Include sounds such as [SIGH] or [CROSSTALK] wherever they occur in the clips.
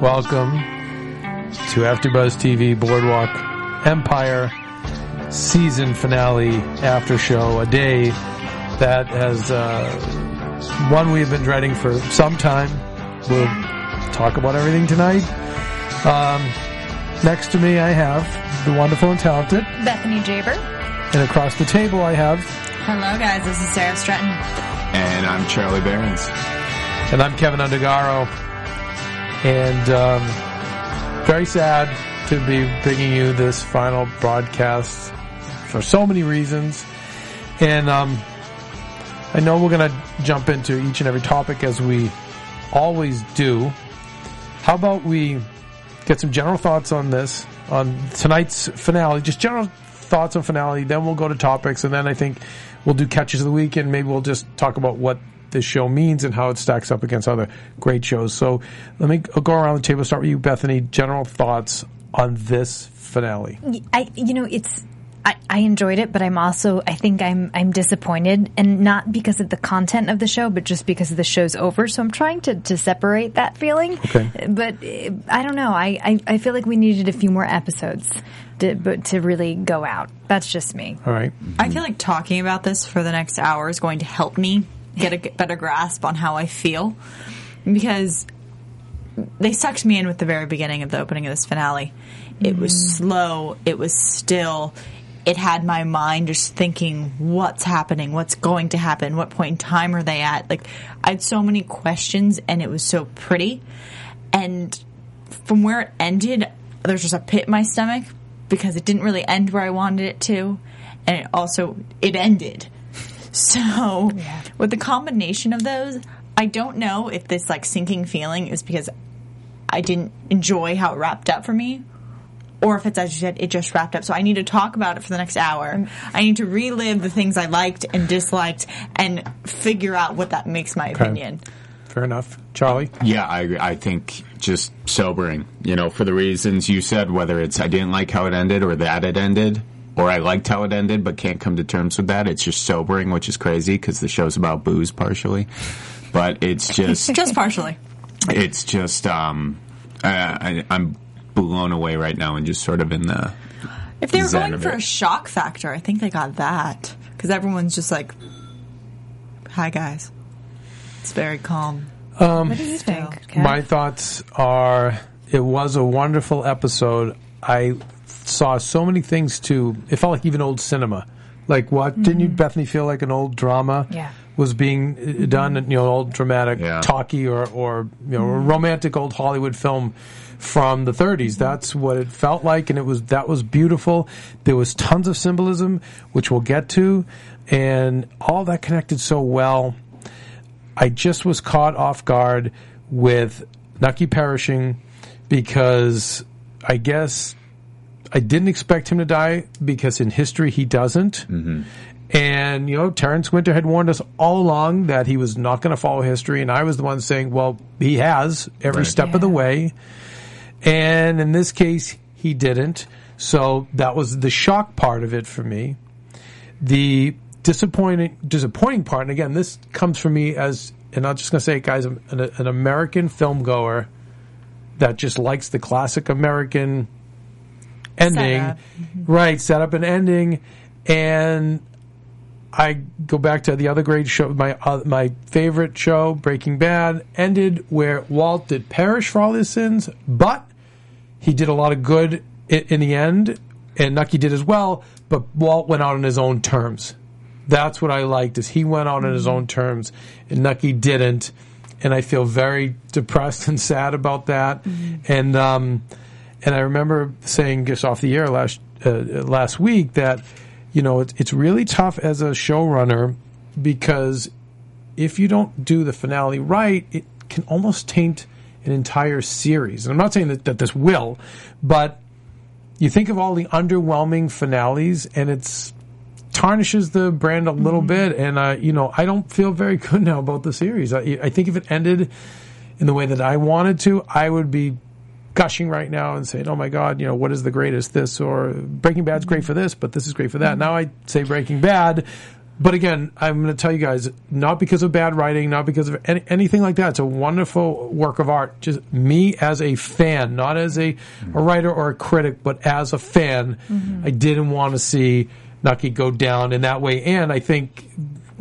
Welcome to AfterBuzz TV Boardwalk Empire season finale after show. A day that has uh, one we've been dreading for some time. We'll talk about everything tonight. Um, next to me, I have the wonderful and talented, Bethany Geaber. and across the table, I have, Hello, guys. This is Sara Stretton. And I'm Charlie Berens. and I'm Keven Undergaro. And um, very sad to be bringing you this final broadcast for so many reasons. And um, I know we're going to jump into each and every topic as we always do. How about we get some general thoughts on this, on tonight's finale, just general thoughts on finale, then we'll go to topics, and then I think we'll do catches of the week, and maybe we'll just talk about what this show means and how it stacks up against other great shows. So let me go around the table, start with you, Bethany. General thoughts on this finale. I, you know, it's. I, I enjoyed it, but I'm also. I think I'm. I'm disappointed, and not because of the content of the show, but just because the show's over. So I'm trying to, to separate that feeling. Okay. But I don't know. I, I, I feel like we needed a few more episodes to, but to really go out. That's just me. All right. I feel like talking about this for the next hour is going to help me get a better grasp on how I feel because they sucked me in with the very beginning of the opening of this finale. It was mm. slow, it was still. It had my mind just thinking, what's happening? What's going to happen? What point in time are they at? Like, I had so many questions, and it was so pretty. And from where it ended, there's just a pit in my stomach because it didn't really end where I wanted it to, and it also it ended. So, with the combination of those, I don't know if this like sinking feeling is because I didn't enjoy how it wrapped up for me, or if it's as you said, it just wrapped up. So I need to talk about it for the next hour. Mm. I need to relive the things I liked and disliked and figure out what that makes my opinion. Fair enough. Charlie? Yeah, I. I think just sobering, you know, for the reasons you said, whether it's I didn't like how it ended or that it ended, or I liked how it ended but can't come to terms with that. It's just sobering, which is crazy because the show's about booze partially. But it's [LAUGHS] just, Just partially. it's just, um, I, I, I'm blown away right now and just sort of in the. If they were Zen going for it. a shock factor, I think they got that because everyone's just like, "Hi guys." It's very calm. What do you think? Kev? My thoughts are it was a wonderful episode. I saw so many things too. It felt like even old cinema. Like what? Didn't you, mm-hmm. Bethany, feel like an old drama Yeah. was being uh, mm-hmm. done? You know, old dramatic, Yeah. talky, or or you know, a mm-hmm. romantic old Hollywood film from the 30s. That's what it felt like, and it was that was beautiful. There was tons of symbolism, which we'll get to, and all that connected so well. I just was caught off guard with Nucky perishing because I guess I didn't expect him to die because in history he doesn't. Mm-hmm. And, you know, Terrence Winter had warned us all along that he was not going to follow history. And I was the one saying, well, he has every Right. step of the way. And in this case, he didn't. So that was the shock part of it for me. The disappointing, disappointing part, and again, this comes from me as, and I'm just going to say, it, guys, I'm an, an American film goer that just likes the classic American ending, Setup. right? Setup and ending, and I go back to the other great show. My uh, my favorite show, Breaking Bad, ended where Walt did perish for all his sins, but he did a lot of good in, in the end, and Nucky did as well. But Walt went out on his own terms. That's what I liked is he went out on his own terms, and Nucky didn't. and I feel very depressed [LAUGHS] and sad about that. And um, and I remember saying just off the air last uh, last week that you know it's it's really tough as a showrunner because if you don't do the finale right, it can almost taint an entire series. And I'm not saying that, that this will, but you think of all the underwhelming finales and it's tarnishes the brand a little bit. And, uh, you know, I don't feel very good now about the series. I, I think if it ended in the way that I wanted to, I would be gushing right now and saying, "Oh my God, you know what is the greatest? This or Breaking Bad's great for this, but this is great for that." Now I say Breaking Bad, but again, I'm going to tell you guys, not because of bad writing, not because of any, anything like that. It's a wonderful work of art. Just me as a fan, not as a, a writer or a critic, but as a fan, I didn't want to see Nucky go down in that way. And I think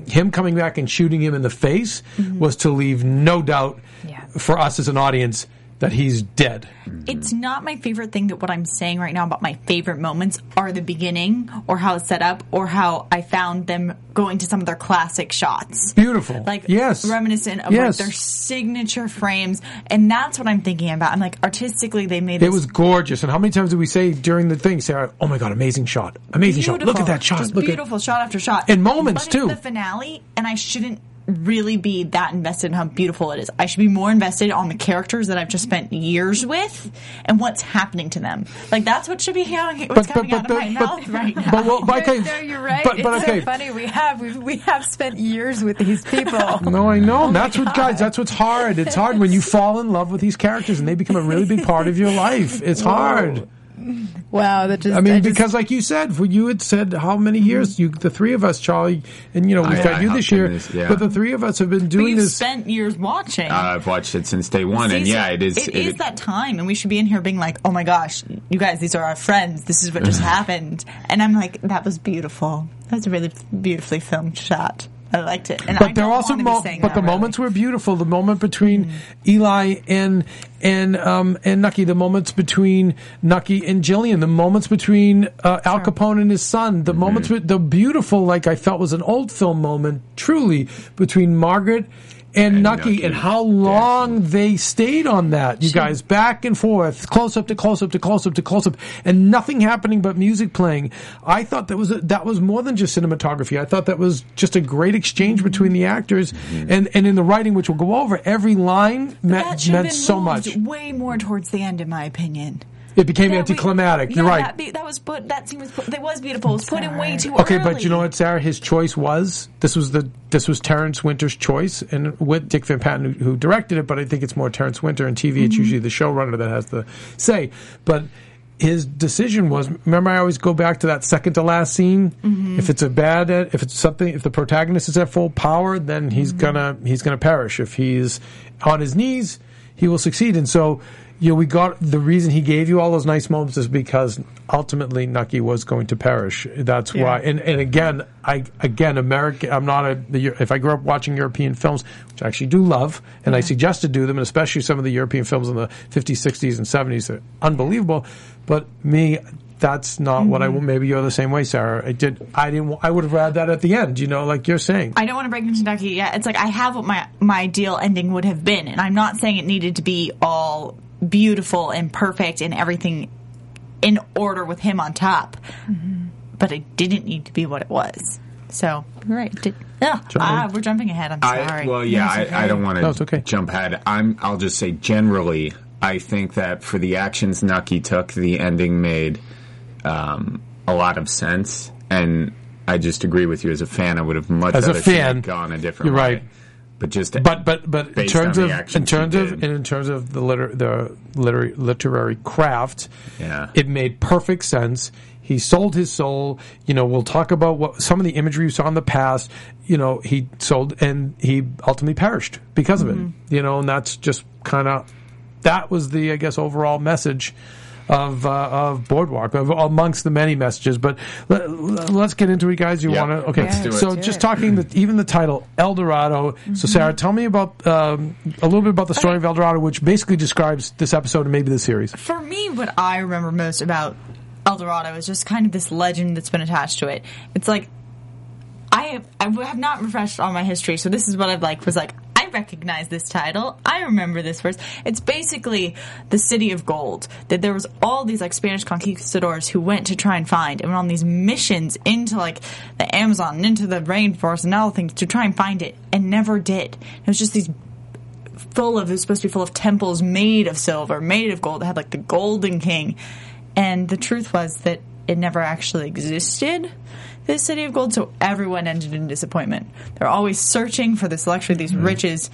him coming back and shooting him in the face was to leave no doubt Yeah. for us as an audience that he's dead. It's not my favorite thing that what I'm saying right now about my favorite moments are the beginning or how it's set up or how I found them going to some of their classic shots. Beautiful. Like yes. reminiscent of Yes. like their signature frames. And that's what I'm thinking about. I'm like artistically they made It this was gorgeous. And how many times did we say during the thing, Sara, oh my God, amazing shot. Amazing shot. Look at that shot. Just Look at beautiful shot after shot. And moments, but too. The finale, and I shouldn't really be that invested in how beautiful it is. I should be more invested on the characters that I've just spent years with and what's happening to them. Like that's what should be coming, what's coming out of my mouth right now. But, well, but okay. No, you're right. But, but it's okay. so funny. We have we, we have spent years with these people. [LAUGHS] No, I know. Oh that's what, guys, that's what's hard. It's hard when you [LAUGHS] fall in love with these characters and they become a really big part of your life. It's hard. Wow, that just I mean, just- because like you said, for you had said how many years you, the three of us, Charlie, and you know we've I- got I you this year, this, yeah. but the three of us have been But doing you've this. spent years watching. Uh, I've watched it since day one, and See, yeah, so it is. It is that time, and we should be in here being like, "Oh my gosh, you guys, these are our friends. This is what just happened." And I'm like, "That was beautiful. That was a really beautifully filmed shot. I liked it." And I but there are also mo- but that, the really. moments were beautiful. The moment between Eli and and um and Nucky, the moments between Nucky and Gillian, the moments between uh, Al Capone and his son, the moments with the beautiful, like I felt was an old film moment, truly between Margaret. And, And Nucky, Nucky. and how long they stayed on that, you guys, back and forth, close up to close up to close up to close up, and nothing happening but music playing. I thought that was a, that was more than just cinematography. I thought that was just a great exchange between the actors, and and in the writing, which we'll go over, every line that meant meant so moved much. way more towards the end, in my opinion. It became That we- anticlimactic. You're yeah, right. That, be, that was put. That scene was. Put, that was beautiful. It was put in way too Okay, early. Okay, but you know what, Sara? His choice was this was the this was Terrence Winter's choice, and with Dick Van Patten who, who directed it. But I think it's more Terrence Winter and TV. It's mm-hmm. usually the showrunner that has the say. But his decision was. Remember, I always go back to that second to last scene. Mm-hmm. If it's a bad, if it's something, if the protagonist is at full power, then he's mm-hmm. gonna he's gonna perish. If he's on his knees, he will succeed. And so, you know, we got the reason he gave you all those nice moments is because ultimately Nucky was going to perish. That's why. And and again, I again, American. I'm not a. If I grew up watching European films, which I actually do love, and I suggest to do them, and especially some of the European films in the 50s, 60s, and 70s, they're unbelievable. But me. That's not what I mm-hmm. want. Maybe you're the same way, Sara. I did. I didn't. I would have read that at the end. You know, like you're saying. I don't want to break into Nucky. yet. It's like I have what my my ideal ending would have been, and I'm not saying it needed to be all beautiful and perfect and everything in order with him on top, but it didn't need to be what it was. So right. Did, yeah, ah, we're jumping ahead. I'm sorry. I, well, yeah, No, it's I, I don't want No, to okay. jump ahead. I'm. I'll just say generally, I think that for the actions Nucky took, the ending made um, a lot of sense, and I just agree with you. As a fan, I would have much As a rather seen fan, gone a different you're way. right. But just But but but in terms of the in terms of and in terms of the liter, the literary literary craft, Yeah. it made perfect sense. He sold his soul. You know, we'll talk about what some of the imagery you saw in the past. You know, he sold and he ultimately perished because of it. Mm-hmm. You know, and that's just kind of that was the I guess overall message of uh, of Boardwalk of, amongst the many messages. But let, us get into it, guys. You Yeah, want to? Okay, let's do it. so do just it. talking the, even the title El Dorado. So Sara, tell me about um, a little bit about the story of El Dorado, which basically describes this episode and maybe the series. For me, what I remember most about El Dorado is just kind of this legend that's been attached to it. It's like I have, I have not refreshed all my history, so this is what I've like was like. I recognize this title. I remember this verse. It's basically the city of gold. That there was all these like Spanish conquistadors who went to try and find and went on these missions into like the Amazon and into the rainforest and all things to try and find it and never did. It was just these full of it was supposed to be full of temples made of silver, made of gold. It had like the golden king. And the truth was that it never actually existed. This city of gold, so everyone ended in disappointment. They're always searching for this luxury, these mm-hmm. riches,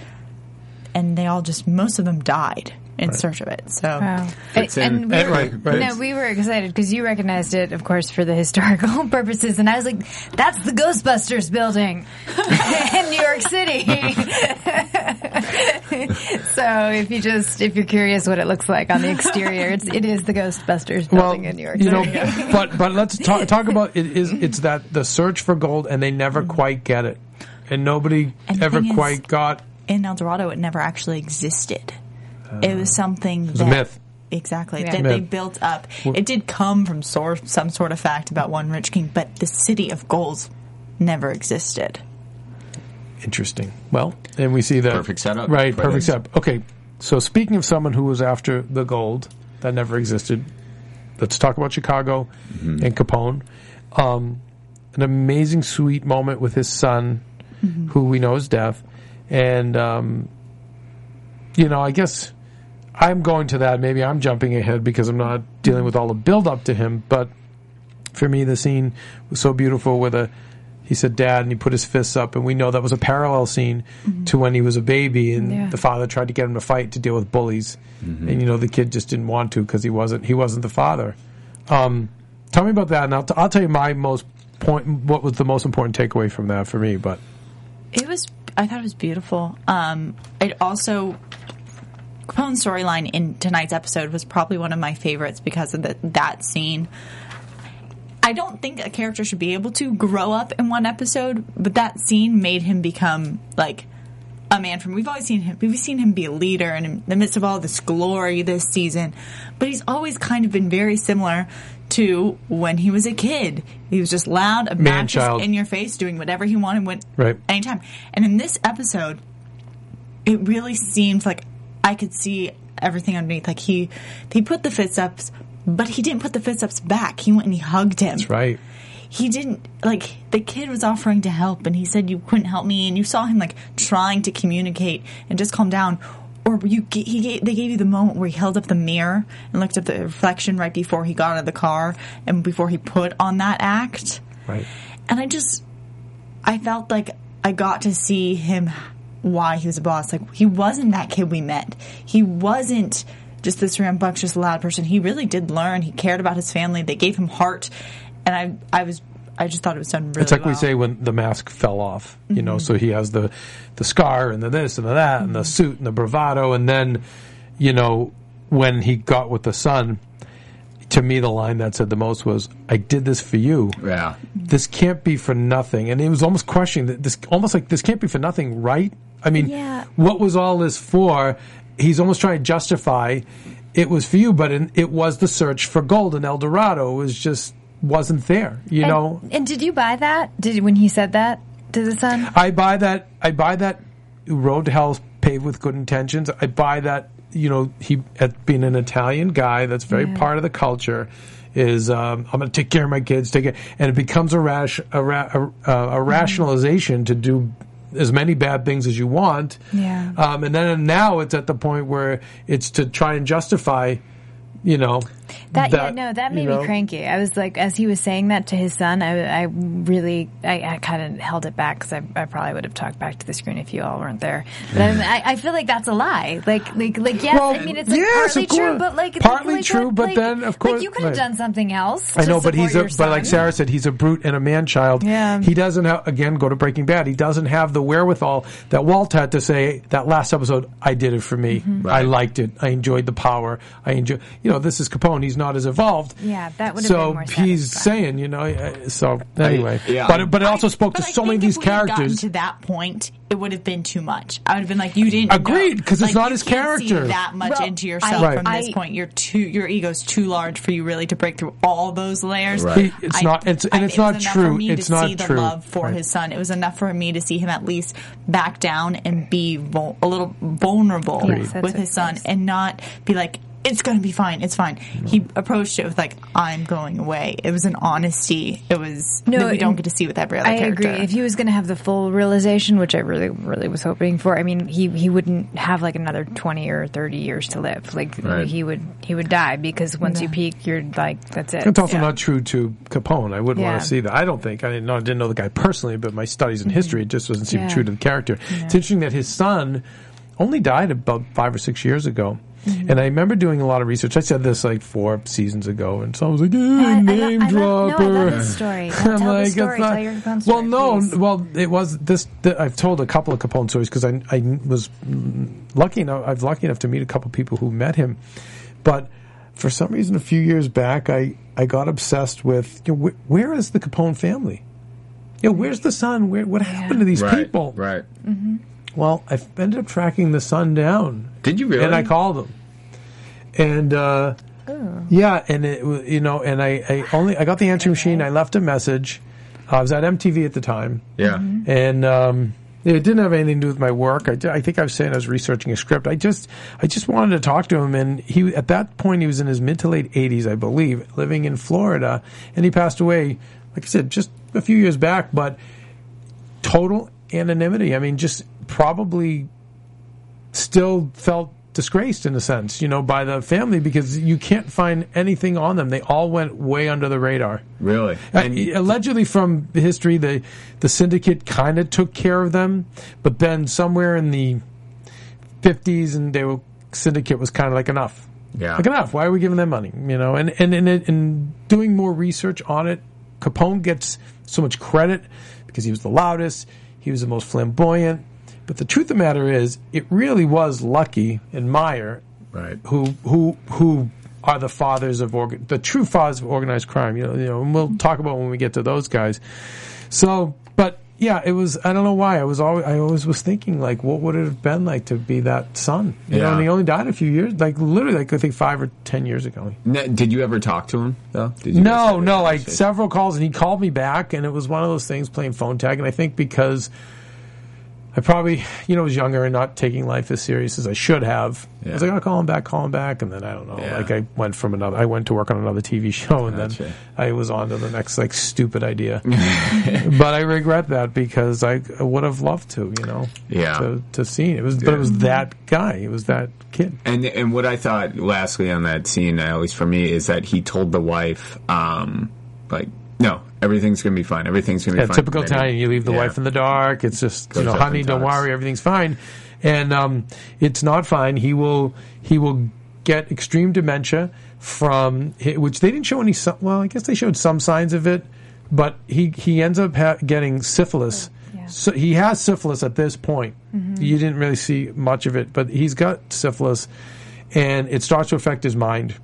and they all just most of them died in search of it. So Wow. Fits in. And we were, right, right. No, we were excited because you recognized it, of course, for the historical [LAUGHS] purposes, and I was like, "That's the Ghostbusters building [LAUGHS] in New York City." [LAUGHS] so, if you just if you're curious what it looks like on the exterior, it's it is the Ghostbusters building in New York City. you know, but but let's talk talk about it. Is it's that the search for gold and they never mm-hmm. quite get it, and nobody And ever thing is- quite got. in El Dorado, it never actually existed. It was something was that a myth. exactly Yeah. that they built up. It did come from sor- some sort of fact about one rich king, but the city of gold never existed. Interesting. Well, and we see that Perfect setup. Right, Right. perfect setup. Okay, so speaking of someone who was after the gold that never existed, let's talk about Chicago and Capone. Um, an amazing, sweet moment with his son, who we know is deaf, and um, you know, I guess I'm going to that. Maybe I'm jumping ahead because I'm not dealing with all the build up to him, but for me, the scene was so beautiful with a, he said dad and he put his fists up and we know that was a parallel scene to when he was a baby and Yeah. the father tried to get him to fight to deal with bullies and you know the kid just didn't want to because he wasn't he wasn't the father um, tell me about that and I'll, t- I'll tell you my most point what was the most important takeaway from that for me but It was. I thought it was beautiful. Um, it also Capone's storyline in tonight's episode was probably one of my favorites because of the, that scene. I don't think a character should be able to grow up in one episode, but that scene made him become like a man from. We've always seen him. We've seen him be a leader, and in the midst of all this glory this season, but he's always kind of been very similar to when he was a kid. He was just loud, obnoxious, child. in your face, doing whatever he wanted, when Right. anytime. And in this episode, it really seemed like I could see everything underneath. Like he he put the fist ups, but he didn't put the fist ups back. He went and he hugged him. that's right He didn't like the kid was offering to help, and he said you couldn't help me, and you saw him like trying to communicate and just calm down. Or you he gave, they gave you the moment where he held up the mirror and looked at the reflection right before he got out of the car and before he put on that act. right And I just, I felt like I got to see him why he was a boss. Like he wasn't that kid we met. He wasn't just this rambunctious, loud person. He really did learn. He cared about his family. They gave him heart, and I, I was, I just thought it was done really. it's like we say when the mask fell off you know mm-hmm. so he has the the scar and the this and the that and the mm-hmm. suit and the bravado. And then you know when he got with the son to me the line that said the most was i did this for you. Yeah. this can't be for nothing. And it was almost questioning that this almost like this can't be for nothing right? I mean Yeah. what was all this for? He's almost trying to justify it was for you but in, it was the search for gold in el dorado. It was just wasn't there you and, know and did you buy that? Did when he said that to the son? I buy that. I buy that. Road to hell's paved with good intentions. I buy that. You know, he at being an Italian guy, that's very Yeah. part of the culture. Is um, I'm going to take care of my kids, take it, and it becomes a rash, a, ra- a, a, a rationalization to do as many bad things as you want. Yeah. Um, and then now it's at the point where it's to try and justify, you know, That, yeah, no, that you made know. me cranky. I was like, as he was saying that to his son, I, I really, I, I kind of held it back because I, I probably would have talked back to the screen if you all weren't there. But I, I, I feel like that's a lie. Like, like, like, yes, Well, I mean, it's like yes, partly of true, but like, Partly like, like, true, what- but like- then, of course- like you could have right. done something else. I know, but he's a, but like. Sara said, he's a brute and a man child. Yeah. He doesn't have, again, go to Breaking Bad. He doesn't have the wherewithal that Walt had to say, that last episode, I did it for me. Mm-hmm. I liked it. I enjoyed the power. I enjoy, you know, this is Capone. He's not as evolved. Yeah, that would so been more he's saying, you know, uh, so anyway, yeah. but it, but it also spoke to I so many of these if we had gotten characters. to that point, it would have been too much. I would have been like, you didn't. Agreed, because it's Like, not you his can't see character. that much Well, into I- yourself Right. from this I- point. You're too. Your ego's too large for you really to break through all those layers. Right. He- it's not- it's- and I- it's it not true. For me It's to not see the true. love for Right. his son. It was enough for me to see him at least back down and be vul- a little vulnerable Yes, with his son, and not be like. It's gonna be fine. It's fine. He approached it with like, "I'm going away." It was an honesty. It was No, that we don't get to see with every other I character. agree. If he was going to have the full realization, which I really, really was hoping for, I mean, he he wouldn't have like another twenty or thirty years to live. Like Right. he would he would die because once you peak, you're like that's it. It's also Yeah. not true to Capone. I wouldn't Yeah. want to see that. I don't think. I didn't know, I didn't know the guy personally, but my studies in mm-hmm. history, it just doesn't seem Yeah. true to the character. It's interesting that his son only died about five or six years ago. Mm-hmm. And I remember doing a lot of research. I said this like four seasons ago, and someone was like, eh, I- I lo- "Name I love- no, I dropper." love this story. [LAUGHS] Tell- I'm tell the like, story. Not-" Tell your Capone Well, story, no, please. well, it was this. The, I've told a couple of Capone stories because I, I was lucky enough. I was lucky enough to meet a couple of people who met him, but for some reason, a few years back, I I got obsessed with you know, wh- where is the Capone family? You know, where's the son? Where what happened to these Right. people? Right. Well, I ended up tracking the son down. Did you really? And I called him. And uh, yeah, and it wa- you know, and I, I only I got the answering machine. I left a message. I was at MTV at the time, Yeah. and um, it didn't have anything to do with my work. I, I think I was saying I was researching a script. I just I just wanted to talk to him, and he at that point he was in his mid to late eighties, I believe, living in Florida, and he passed away. Like I said, just a few years back, but total anonymity. I mean, just probably still felt disgraced in a sense, you know, by the family because you can't find anything on them. They all went way under the radar. Really. Uh, And allegedly, from the history, the the syndicate kind of took care of them, but then somewhere in the fifties, and they were syndicate was kind of like enough. Yeah. like enough. Why are we giving them money? You know, and and and, and doing more research on it, Capone gets so much credit because he was the loudest, he was the most flamboyant. But the truth of the matter is, it really was Lucky and Meyer right. who who who are the fathers of organ, the true fathers of organized crime. You know, you know, and we'll talk about when we get to those guys. So, but yeah, it was. I don't know why. I was always. I always was thinking like, what would it have been like to be that son? You know, and he only died a few years, like literally, like I think five or ten years ago. N- Did you ever talk to him though? Did you No, no, like several calls, and he called me back, and it was one of those things playing phone tag. And I think because I probably, you know, was younger and not taking life as serious as I should have. I was like, I'll call him back, call him back, and then I don't know. Yeah. Like I went from another, I went to work on another TV [LAUGHS] show, and Gotcha. then I was on to the next like stupid idea. [LAUGHS] but I regret that because I would have loved to, you know, Yeah. to to see it. was, but it was that guy, it was that kid. And and what I thought, lastly, on that scene, at least for me, is that he told the wife, um, like, no, everything's gonna be fine. Everything's gonna be Yeah, fine. typical And then Italian. You leave the yeah. wife in the dark. It's just you know, honey, don't worry, everything's fine. And um, it's not fine. He will he will get extreme dementia from which they didn't show any. Well, I guess they showed some signs of it, but he he ends up ha- getting syphilis. Yeah. So he has syphilis at this point. You didn't really see much of it, but he's got syphilis, and it starts to affect his mind.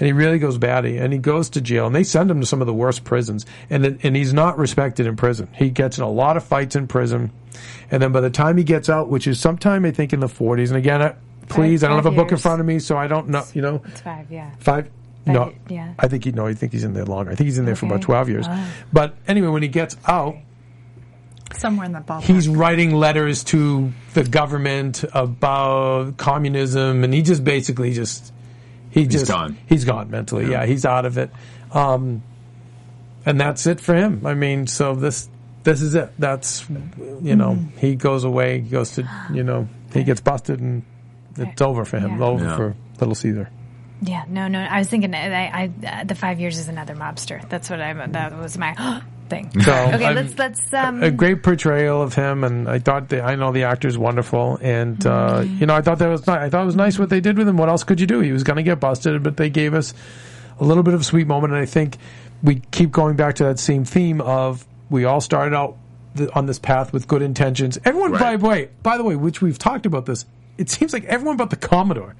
And he really goes batty, and he goes to jail, and they send him to some of the worst prisons, and and he's not respected in prison. He gets in a lot of fights in prison, and then by the time he gets out, which is sometime I think in the forties, and again, I, please, I don't have a five book in front of me, so I don't know, you know, It's five, yeah. five. No, yeah. I think he no. I think he's in there longer. I think he's in there for about twelve years. Wow. But anyway, when he gets out, somewhere in that ballpark. he's writing letters to the government about communism, and he just basically just he just gone. He's gone mentally. Yeah, he's out of it. Um, and that's it for him. I mean, so this this is it. That's you know he goes away. He goes to you know he gets busted, and it's over for him. Yeah. Over Yeah. for Little Caesar. Yeah, no, no. I was thinking, I, I, uh, the five years is another mobster. That's what I. That was my [GASPS] thing. So, okay, I'm- let's let's. Um, a great portrayal of him, and I thought the, I know the actor's wonderful, and uh, you know I thought that was ni- I thought it was nice what they did with him. What else could you do? He was going to get busted, but they gave us a little bit of a sweet moment, and I think we keep going back to that same theme of we all started out th- on this path with good intentions. Everyone, by the way, by the way, which we've talked about this, it seems like everyone but the Commodore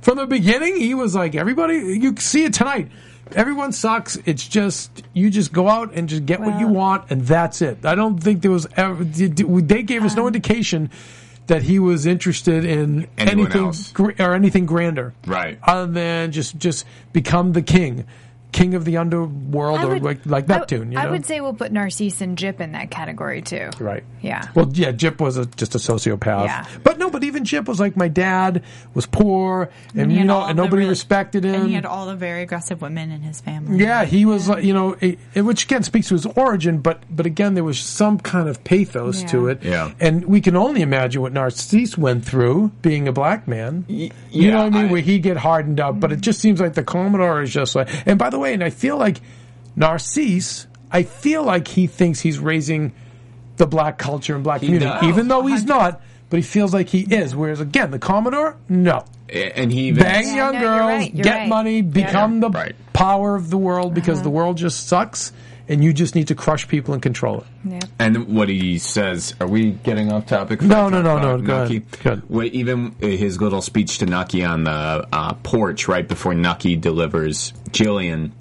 From the beginning, he was like everybody. You see it tonight. Everyone sucks. It's just you just go out and just get what you want, and that's it. I don't think there was ever. They gave us no uh. indication that he was interested in Anyone anything else. or anything grander, Right. Other than just just become the king, king of the underworld, I or would- like like I- Neptune. you I, would say we'll put Narcisse and Gyp in that category too. Right. Yeah. Well, yeah, Gyp was a, just a sociopath. Yeah. But no, but even Gyp was like, my dad was poor, and, he you know, and nobody really- respected him. And he had all the very aggressive women in his family. yeah, he was like, you know, it, it- which again speaks to his origin, but but again, there was some kind of pathos to it. Yeah. And we can only imagine what Narcisse went through being a black man. you yeah, know what I mean? I- Where he get hardened up, but it just seems like the Commodore is just like. And by the way, and I feel like Narcisse, I feel like he thinks he's raising the black culture and black community, does. even though he's not. But he feels like he is. Whereas again, the Commodore, no. and he even Bang Yeah, young no, you're girls, right, you're get right. money, Yeah. become the Right. power of the world because uh-huh. the world just sucks, and you just need to crush people and control it. Yeah. And what he says, are we getting off topic? No, no, no, About no, go Nucky? ahead. Go ahead. Well, even his little speech to Nucky on the uh, porch right before Nucky delivers Gillian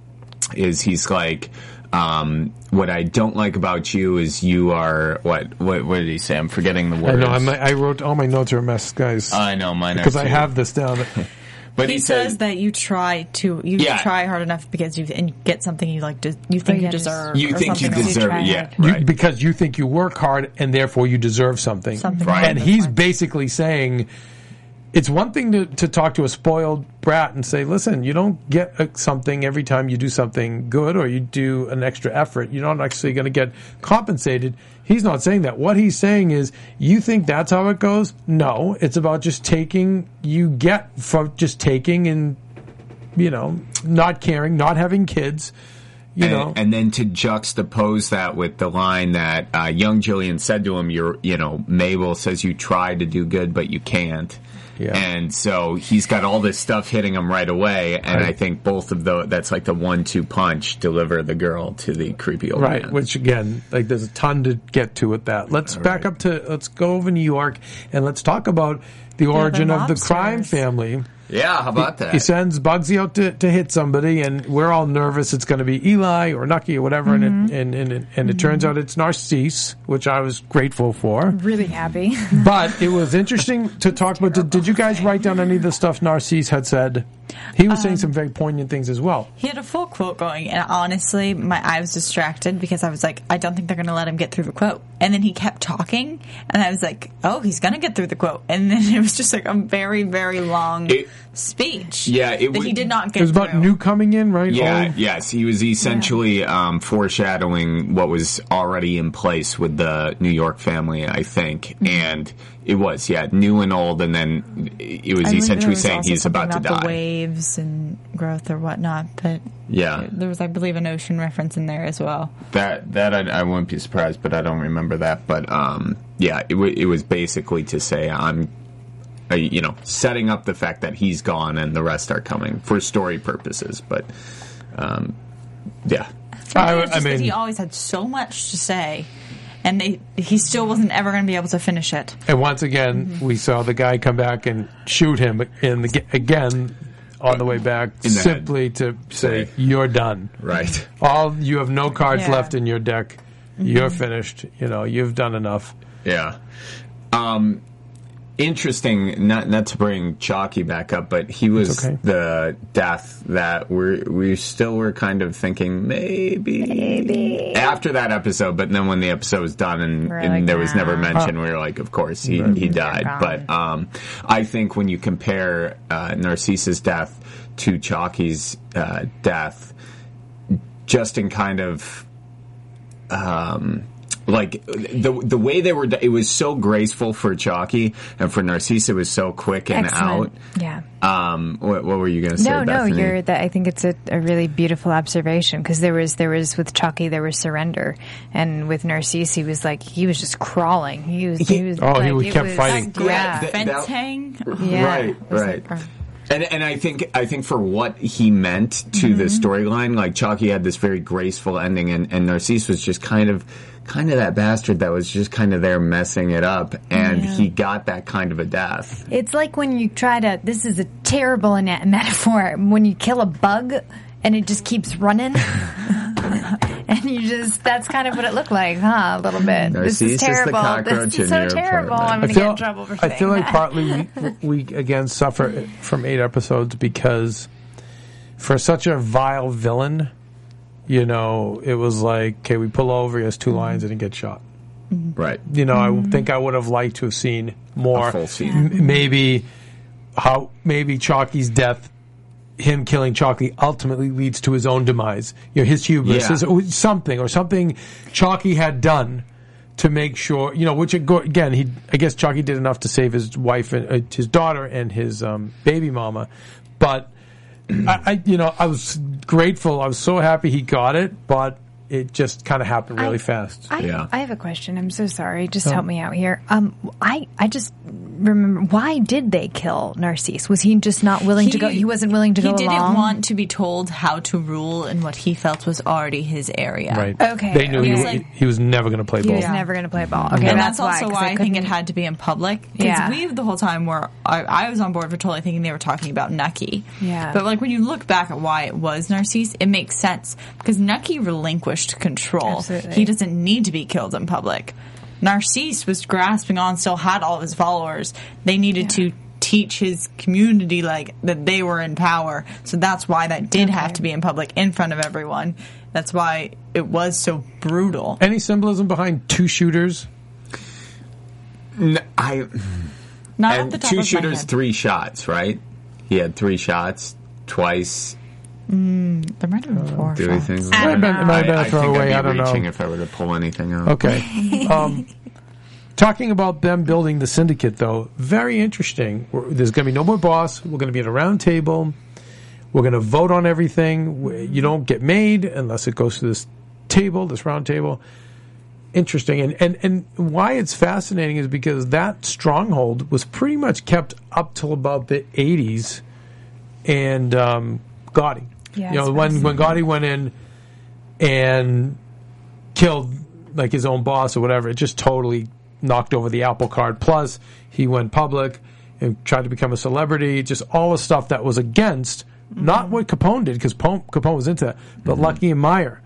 is he's like, um, what I don't like about you is you are what? What, what did he say? I'm forgetting the I words. know. I'm, I wrote all my notes are a mess, guys, I know mine are because I have this down. But He, he, says, that you try to you Yeah. try hard enough because you and get something you like. De- you think you oh, deserve. you think you deserve try it. Yeah, hard. You- because you think you work hard and therefore you deserve something. Something Right. And he's basically saying it's one thing to, to talk to a spoiled brat and say, listen, you don't get something every time you do something good or you do an extra effort. You're not actually going to get compensated. He's not saying that. What he's saying is, you think that's how it goes? No, it's about just taking, you get from just taking and, you know, not caring, not having kids. You and, know, and then to juxtapose that with the line that uh, young Gillian said to him, "You're, you know, Mabel says you try to do good, but you can't." Yeah. And so he's got all this stuff hitting him right away, and Right. I think both of the that's like the one-two punch deliver the girl to the creepy old Right, man. which again, like there's a ton to get to with that. Let's back right. up to let's go over New York and let's talk about the origin of the crime family. Yeah, how about that? He sends Bugsy out to, to hit somebody, and we're all nervous it's going to be Eli or Nucky or whatever, and it, mm-hmm. and and it, and it turns out it's Narcisse, which I was grateful for. Really happy. But it was interesting to talk about. Did, did you guys write down any of the stuff Narcisse had said? He was saying some very poignant things as well. He had a full quote going, and honestly, my I was distracted because I was like, I don't think they're going to let him get through the quote. And then he kept talking, and I was like, Oh, he's going to get through the quote. And then [LAUGHS] it was just like a very, very long It- speech. Yeah, it that he did not get. It was about through. new coming in, right? Yeah, Old- yes, he was essentially um, foreshadowing what was already in place with the New York family, I think, Mm-hmm. and it was yeah, new and old, and then it was I essentially was saying he's something about to The die. waves and growth or whatnot, but Yeah, there was, I believe, an ocean reference in there as well. that that I, I wouldn't be surprised, but I don't remember that. But um, yeah, it, w- it was basically to say I'm. Uh, you know, setting up the fact that he's gone and the rest are coming for story purposes, but um, yeah, For I- was I just that mean- he always had so much to say, and they, he still wasn't ever going to be able to finish it. And once again, we saw the guy come back and shoot him in the, again on the way back, In simply to say, Say. "You're done. right. All you have no cards Yeah. left in your deck. You're finished. You know, you've done enough." Yeah. Um, interesting. Not not to bring Chalky back up, but he was okay. the death that we we still were kind of thinking maybe, Maybe. after that episode. But then when the episode was done and, and like, there was never nah. mention, we were like, of course he he died. But um, I think when you compare uh, Narcissus' death to Chalky's uh, death, just in kind of um, like the the way they were, it was so graceful for Chalky, and for Narcissa it was so quick and Excellent. Yeah. Um, what, what were you going to say? About No, no, you're that. I think it's a, a really beautiful observation because there was there was with Chalky there was surrender, and with Narcisse he was like he was just crawling. He was. He was Oh, he like, was- it kept was- fighting. That great Yeah. Th- fence that- hang. Yeah. Right, right. like, uh, And, and I think I think for what he meant to the Mm-hmm. storyline, like Chalky had this very graceful ending, and, and Narcisse was just kind of kind of that bastard that was just kind of there messing it up, and Yeah. he got that kind of a death. It's like when you try to. This is a terrible ana- metaphor. When you kill a bug and it just keeps running, [LAUGHS] and [LAUGHS] you just. That's kind of what it looked like, huh? A little bit. this Narcisse is is terrible. this is so terrible. apartment. I'm going to feel, get in trouble for I feel like that. partly we, we again suffer from eight episodes because for such a vile villain, you know, it was like, okay, we pull over, he has two lines, and he gets shot. Mm-hmm. Right. You know, I mm-hmm. think I would have liked to have seen more. A full scene. M- maybe how maybe Chalky's death, him killing Chalky, ultimately leads to his own demise. You know, his hubris, Yeah. his, something, or something Chalky had done to make sure. You know, which again, he I guess Chalky did enough to save his wife and uh, his daughter and his um, baby mama, but. [CLEARS THROAT] I, I, you know, I was grateful. I was so happy he got it, but it just kind of happened really I- fast. I, Yeah. I have a question. I'm so sorry. Just Oh. help me out here. Um, I I just remember why did they kill Narcisse? Was he just not willing to go? He wasn't willing to go. he didn't along. want to be told how to rule in what he felt was already his area. Right. Okay, They knew he, okay. was, Like- he was never going to play ball. he ball. was never going to play ball. Okay, and that's, that's, also 'cause why I, think it had to be in public. Because Yeah. we, the whole time, were I, I was on board for totally thinking they were talking about Nucky. Yeah. But like when you look back at why it was Narcisse, it makes sense because Nucky relinquished control. Absolutely. He doesn't need to be killed in public. Narcisse was grasping on, still had all of his followers. They needed to teach his community like that they were in power. So that's why that did have to be in public in front of everyone. That's why it was so brutal. Any symbolism behind two shooters? I Not at the top two of my shooters, head. three shots, right? He had three shots twice. There might have been four. Do we shots. think? Might have been, it might have been a I, I think throwaway. I'd I don't reaching know. if I were to pull anything out. Okay. [LAUGHS] Um, talking about them building the syndicate, though, very interesting. We're, there's going to be no more boss. We're going to be at a round table. We're going to vote on everything. We- You don't get made unless it goes to this table, this round table. Interesting. And, and, and why it's fascinating is because that stronghold was pretty much kept up till about the 80s and um, Gotti. Yeah, you know, when, when Gotti went in and killed like his own boss or whatever. It just totally knocked over the apple cart. Plus, he went public and tried to become a celebrity. Just all the stuff that was against not mm-hmm. what Capone did because Capone was into that, but mm-hmm. Lucky and Meyer.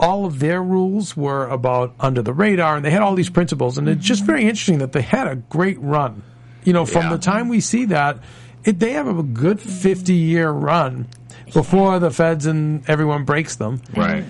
All of their rules were about under the radar, and they had all these principles. And it's just mm-hmm. very interesting that they had a great run. You know, from Yeah. the time we see that, it, they have a good fifty-year run before the feds and everyone breaks them. Right.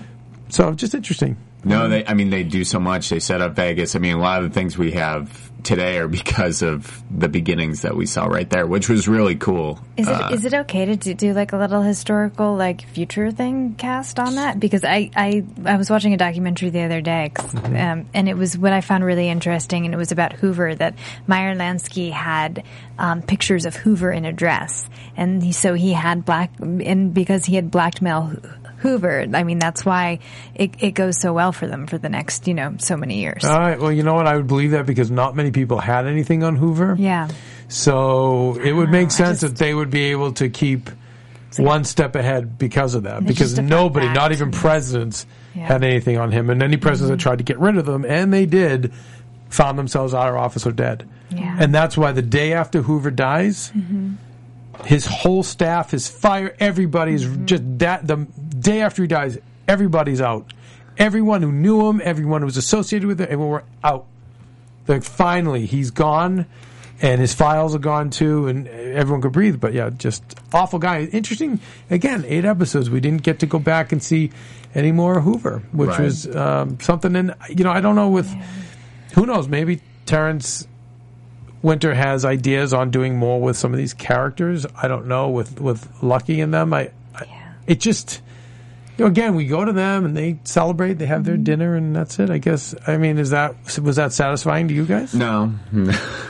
So just interesting. No, they. I mean, they do so much. They set up Vegas. I mean, a lot of the things we have today are [LAUGHS] because of the beginnings that we saw right there, which was really cool. Is it Uh, is it okay to do, do like a little historical like future thing cast on that? Because I I, I was watching a documentary the other day, 'cause, um, and it was what I found really interesting, and it was about Hoover that Meyer Lansky had um, pictures of Hoover in a dress, and he, so he had black, and because he had blackmail Hoover, I mean that's why it, it goes so well for them for the next you know so many years. All right. Well, you know what? I would believe that because not many people had anything on Hoover. yeah. So it would make I sense just- that they would be able to keep one step ahead because of that. Because nobody, fact. not even presidents, Yeah. had anything on him. And any presidents that mm-hmm. tried to get rid of them, and they did, found themselves out of office or dead. Yeah. And that's why the day after Hoover dies, mm-hmm. his whole staff, his fire, everybody is mm-hmm. just that. The day after he dies, everybody's out. Everyone who knew him, everyone who was associated with him, everyone were out. Like finally, he's gone, and his files are gone too, and everyone could breathe. But yeah, just awful guy. Interesting. Again, eight episodes. We didn't get to go back and see any more Hoover, which Right. was um, something. And you know, I don't know with who knows. Maybe Terrence Winter has ideas on doing more with some of these characters. I don't know with with Lucky in them. I, I it just you know, again we go to them and they celebrate. They have their Mm-hmm. dinner and that's it. I guess. I mean, is that was that satisfying to you guys? no, [LAUGHS]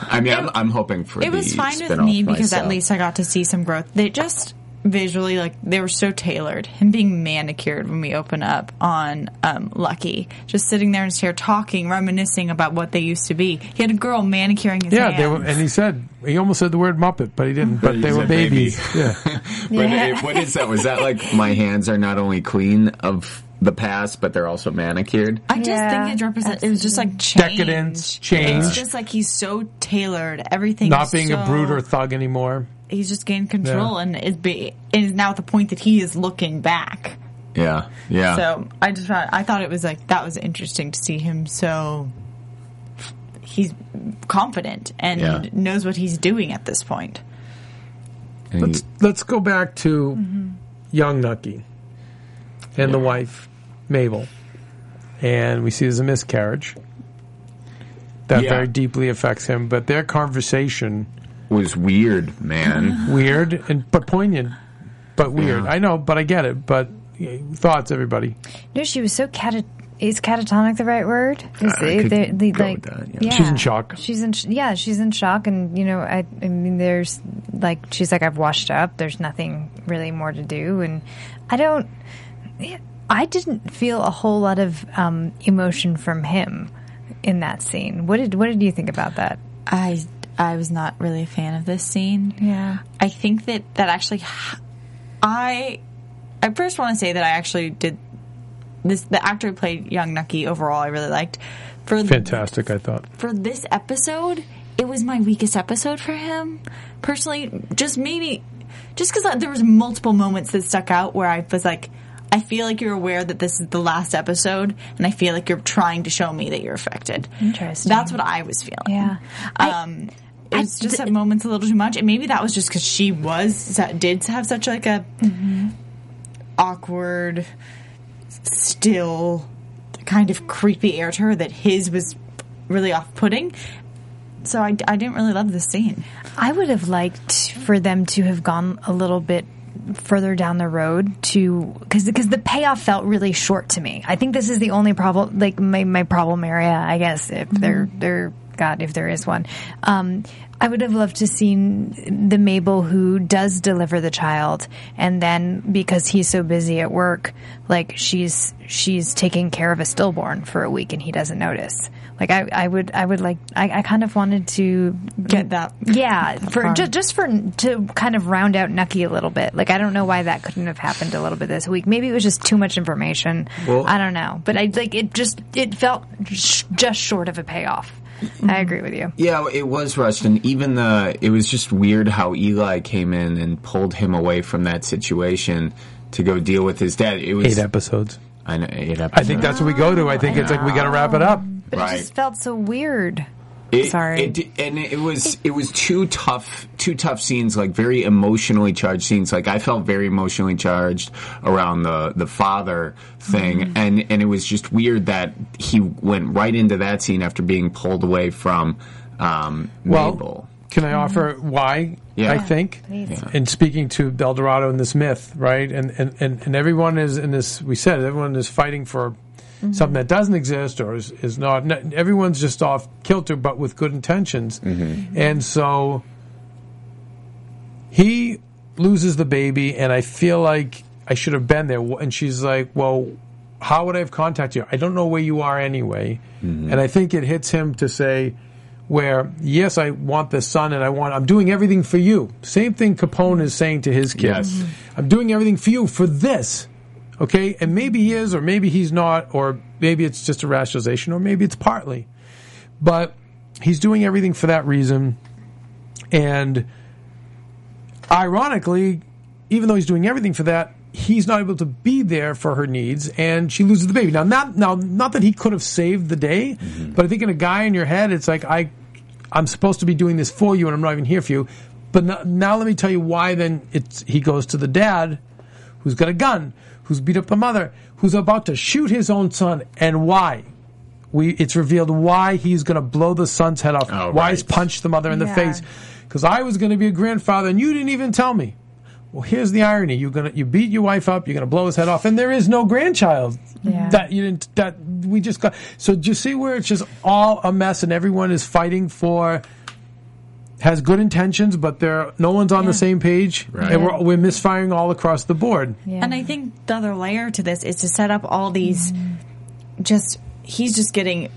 I mean, I'm, I'm hoping for. It was fine with me because myself. at least I got to see some growth. They just visually like they were so tailored. Him being manicured when we open up on um, Lucky, just sitting there in his chair talking, reminiscing about what they used to be. He had a girl manicuring his Yeah, hands. they were, and he said he almost said the word Muppet, but he didn't. But He they were said baby. babies. [LAUGHS] Yeah, [LAUGHS] But Yeah. uh, what is that? Was that like my hands are not only clean of the past, but they're also manicured? I just Yeah, think it represents. It was just like change. Decadence, change. It's just like he's so tailored. Everything. not is being a so- brute or thug anymore. He's just gained control, Yeah. and is be and is now at the point that he is looking back. Yeah, yeah. So I just found, I thought it was like that was interesting to see him so he's confident and Yeah. knows what he's doing at this point. And Let's let's go back to young Nucky and the wife Mabel, and we see there's a miscarriage that Yeah. very deeply affects him. But their conversation was weird, man. [LAUGHS] weird and but poignant, but weird. Yeah. I know, but I get it. But thoughts, everybody. No, she was so cata. Is catatonic the right word? Is I it- could the- the, go like, with that, yeah. She's in shock. She's in sh- yeah, she's in shock, and you know, I, I mean, there's like she's like I've washed up. There's nothing really more to do, and I don't. I didn't feel a whole lot of um, emotion from him in that scene. What did What did you think about that? I I was not really a fan of this scene. Yeah. I think that that actually, I I first want to say that I actually did this. The actor who played young Nucky overall, I really liked. For Fantastic, I thought. for this episode, it was my weakest episode for him personally. Just maybe, just because there was multiple moments that stuck out where I was like, I feel like you're aware that this is the last episode, and I feel like you're trying to show me that you're affected. Interesting. That's what I was feeling. Yeah. I- Um, it was I- just th- at moments a little too much, and maybe that was just because she was did have such like a awkward, still kind of creepy air to her that his was really off putting. So I, I didn't really love the scene. I would have liked for them to have gone a little bit further down the road to because because the payoff felt really short to me. I think this is the only problem, like my my problem area, I guess, if there there God if there is one. Um, I would have loved to seen the Mabel who does deliver the child, and then because he's so busy at work, like she's she's taking care of a stillborn for a week and he doesn't notice. Like I, I would I would like I, I kind of wanted to Get that. yeah, [LAUGHS] for just just for to kind of round out Nucky a little bit. Like I don't know why that couldn't have happened a little bit this week. Maybe it was just too much information. Well- I don't know, but I like it. Just it felt sh- just short of a payoff. I agree with you. Yeah, it was rushed, and even the it was just weird how Eli came in and pulled him away from that situation to go deal with his dad. It was Eight episodes. I know eight episodes. I think that's what we go to. I think it's like we got to wrap it up. But Right. it just felt so weird. It, Sorry. It, and it was it was two tough two tough scenes, like very emotionally charged scenes. Like I felt very emotionally charged around the the father thing, Mm-hmm. and and it was just weird that he went right into that scene after being pulled away from um, Well, Mabel. can I offer why? Yeah. I think, Please. Yeah. and speaking to El Dorado and this myth, right? And, and and and everyone is in this. We said everyone is fighting for Mm-hmm. something that doesn't exist or is, is not. no- Everyone's just off kilter, but with good intentions. Mm-hmm. Mm-hmm. And so he loses the baby, and I feel like I should have been there. And she's like, "Well, how would I have contacted you? I don't know where you are anyway." And I think it hits him to say, "Where yes, I want the son, and I want. I'm doing everything for you." Same thing Capone is saying to his kids. Yes. I'm doing everything for you for this. Okay, and maybe he is, or maybe he's not, or maybe it's just a rationalization, or maybe it's partly. But he's doing everything for that reason. And ironically, even though he's doing everything for that, he's not able to be there for her needs, and she loses the baby. Now, not now, not that he could have saved the day, mm-hmm. but I think in a guy in your head, it's like I, I'm supposed to be doing this for you, and I'm not even here for you. But now, now let me tell you why. Then it's he goes to the dad, who's got a gun, who's beat up the mother, who's about to shoot his own son, and why. We, it's revealed why he's going to blow the son's head off. Oh, why he's punched the mother in the face. Because I was going to be a grandfather, and you didn't even tell me. Well, here's the irony: you're gonna you beat your wife up, you're gonna blow his head off, and there is no grandchild. Yeah. That you didn't. That we just got. So do you see where it's just all a mess, and everyone is fighting for has good intentions, but there no one's on the same page, Right. and we're, we're misfiring all across the board. Yeah. And I think the other layer to this is to set up all these mm-hmm. just he's just getting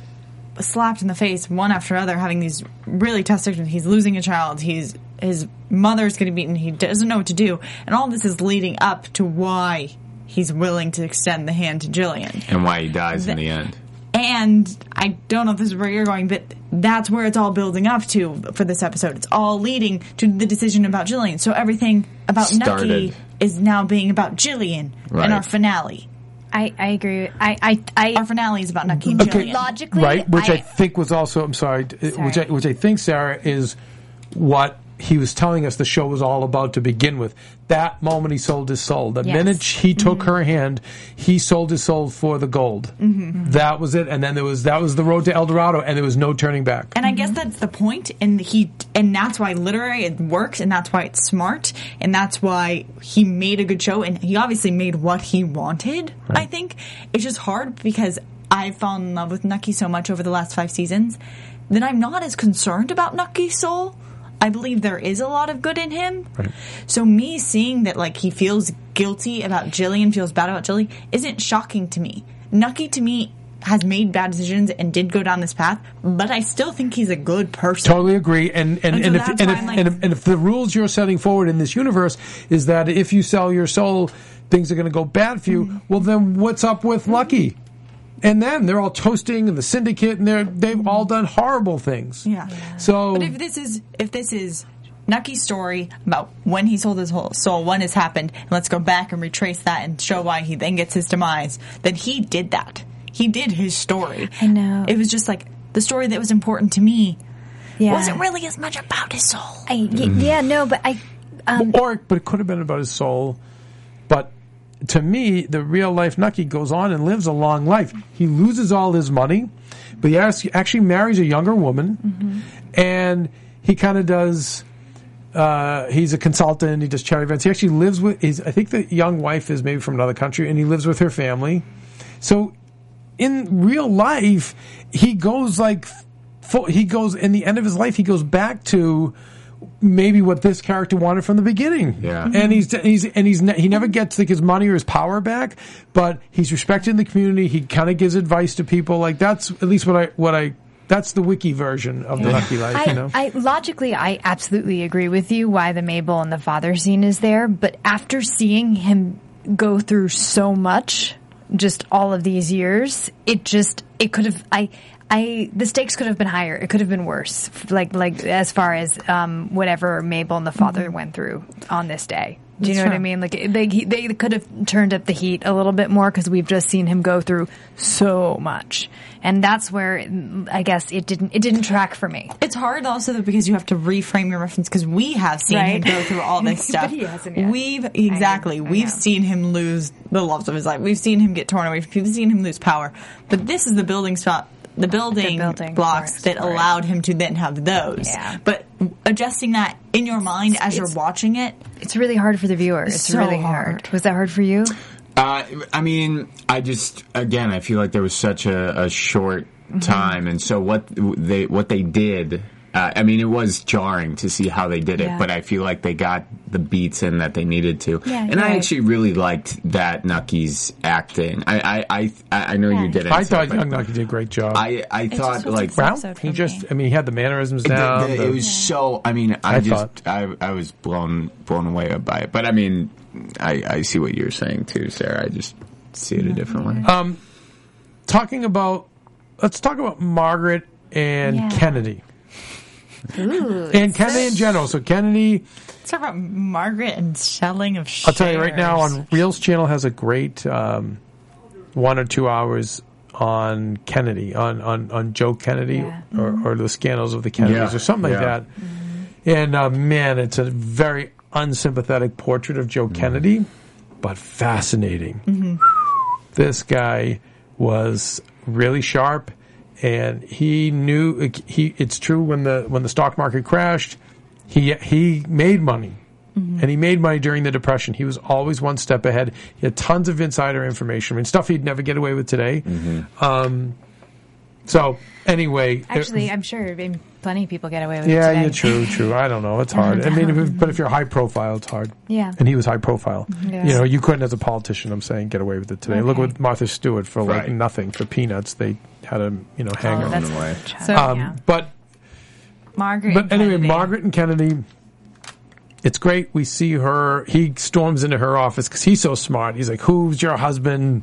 slapped in the face one after another, having these really tough situations. He's losing a child. He's his mother's getting beaten. He doesn't know what to do, and all this is leading up to why he's willing to extend the hand to Gillian. and why he dies in the end. And I don't know if this is where you're going, but that's where it's all building up to for this episode. It's all leading to the decision about Gillian. So everything about Started. Nucky is now being about Gillian Right. in our finale. I, I agree. I, I, I Our finale is about Nucky and Okay. Gillian. logically, right? Which I, I, think was also, I'm sorry, uh, which I, Sorry. which I think Sara is what he was telling us the show was all about to begin with. That moment he sold his soul. The Yes. minute he took mm-hmm. her hand, he sold his soul for the gold. Mm-hmm. That was it. And then there was that was the road to El Dorado, and there was no turning back. And I guess mm-hmm. that's the point, and he, and that's why literary it works, and that's why it's smart, and that's why he made a good show, and he obviously made what he wanted. I think it's just hard because I've fallen in love with Nucky so much over the last five seasons that I'm not as concerned about Nucky's soul. I believe there is a lot of good in him. So me seeing that like he feels guilty about Gillian, feels bad about Gillian, isn't shocking to me. Nucky to me has made bad decisions and did go down this path, but I still think he's a good person. Totally agree. And and, And and, so if, and, if, like- and, if, and if the rules you're setting forward in this universe is that if you sell your soul, things are going to go bad for you, Mm-hmm. well, then what's up with Lucky? And then they're all toasting and the syndicate, and they're they've all done horrible things. Yeah. So But if this is if this is Nucky's story about when he sold his whole soul, when it's happened, and let's go back and retrace that and show why he then gets his demise, then he did that. He did his story. I know. It was just like the story that was important to me yeah. wasn't really as much about his soul. I, y- yeah, no, but I, um, or but it could have been about his soul. But to me, the real life Nucky goes on and lives a long life. He loses all his money, but he actually marries a younger woman, and he kind of does. Uh, he's a consultant. He does charity events. He actually lives with his. I think the young wife is maybe from another country, and he lives with her family. So, in real life, he goes like, full, he goes in the end of his life. He goes back to maybe what this character wanted from the beginning. Yeah. and he's he's and he's ne- he never gets like his money or his power back, but he's respected in the community. He kind of gives advice to people. Like that's at least what I what I. That's the wiki version of the Nucky Life, I, you know. I logically, I absolutely agree with you why the Mabel and the father scene is there. But after seeing him go through so much, just all of these years, it just it could have I. I the stakes could have been higher. It could have been worse. Like like as far as um, whatever Mabel and the father went through on this day. Do you That's know what I mean? Like they they could have turned up the heat a little bit more because we've just seen him go through so much, and that's where I guess it didn't it didn't track for me. It's hard also though because you have to reframe your reference because we have seen him go through all this [LAUGHS] stuff. he hasn't yet. We've exactly I know. we've seen him lose the loves of his life. We've seen him get torn away. We've seen him lose power. But this is the building spot. The building, building blocks blocks, that right. allowed him to then have those. Yeah. But adjusting that in your mind as you're watching it, It's really hard for the viewer. It's So really hard. hard. Was that hard for you? Uh, I mean, I just again, I feel like there was such a, a short Mm-hmm. time, and so what they what they did. Uh, I mean, it was jarring to see how they did it, Yeah. but I feel like they got the beats in that they needed to. Yeah, and I right. actually really liked that Nucky's acting. I I I, I know Yeah. you didn't. I thought but Young Nucky did a great job. I I thought just like a Well, he just, me. I mean, he had the mannerisms down. the- the- it was so. I mean, I, I just I I was blown blown away by it. But I mean, I I see what you're saying too, Sara. I just see it a different way. Um, talking about, let's talk about Margaret and Yeah. Kennedy. Ooh. And Kennedy in general. So Kennedy, let's talk about Margaret and selling of shares. I'll tell you right now, on Reelz channel has a great um, one or two hours on Kennedy, on on, on Joe Kennedy, Yeah. or, or the scandals of the Kennedys, Yeah, or something like yeah. that. And uh, man, it's a very unsympathetic portrait of Joe Kennedy, but fascinating. This guy was really sharp, and he knew he. It's true when the when the stock market crashed, he he made money. And he made money during the depression. He was always one step ahead. He had tons of insider information. I mean, stuff he'd never get away with today. Um, So anyway, Actually, it- I'm sure I mean, plenty of people get away with it. yeah, today. yeah, true, [LAUGHS] true. I don't know. It's hard. I mean, if, but if you're high profile, it's hard. Yeah. And he was high profile. Yeah. You know, you couldn't, as a politician, I'm saying, get away with it today. Look Okay. with Martha Stewart for like Right. nothing for peanuts. They had a you know hang Oh, her. that's away. So, Um, yeah. But Margaret. but anyway, Kennedy. Margaret and Kennedy. It's great. We see her. He storms into her office because he's so smart. He's like, "Who's your husband?"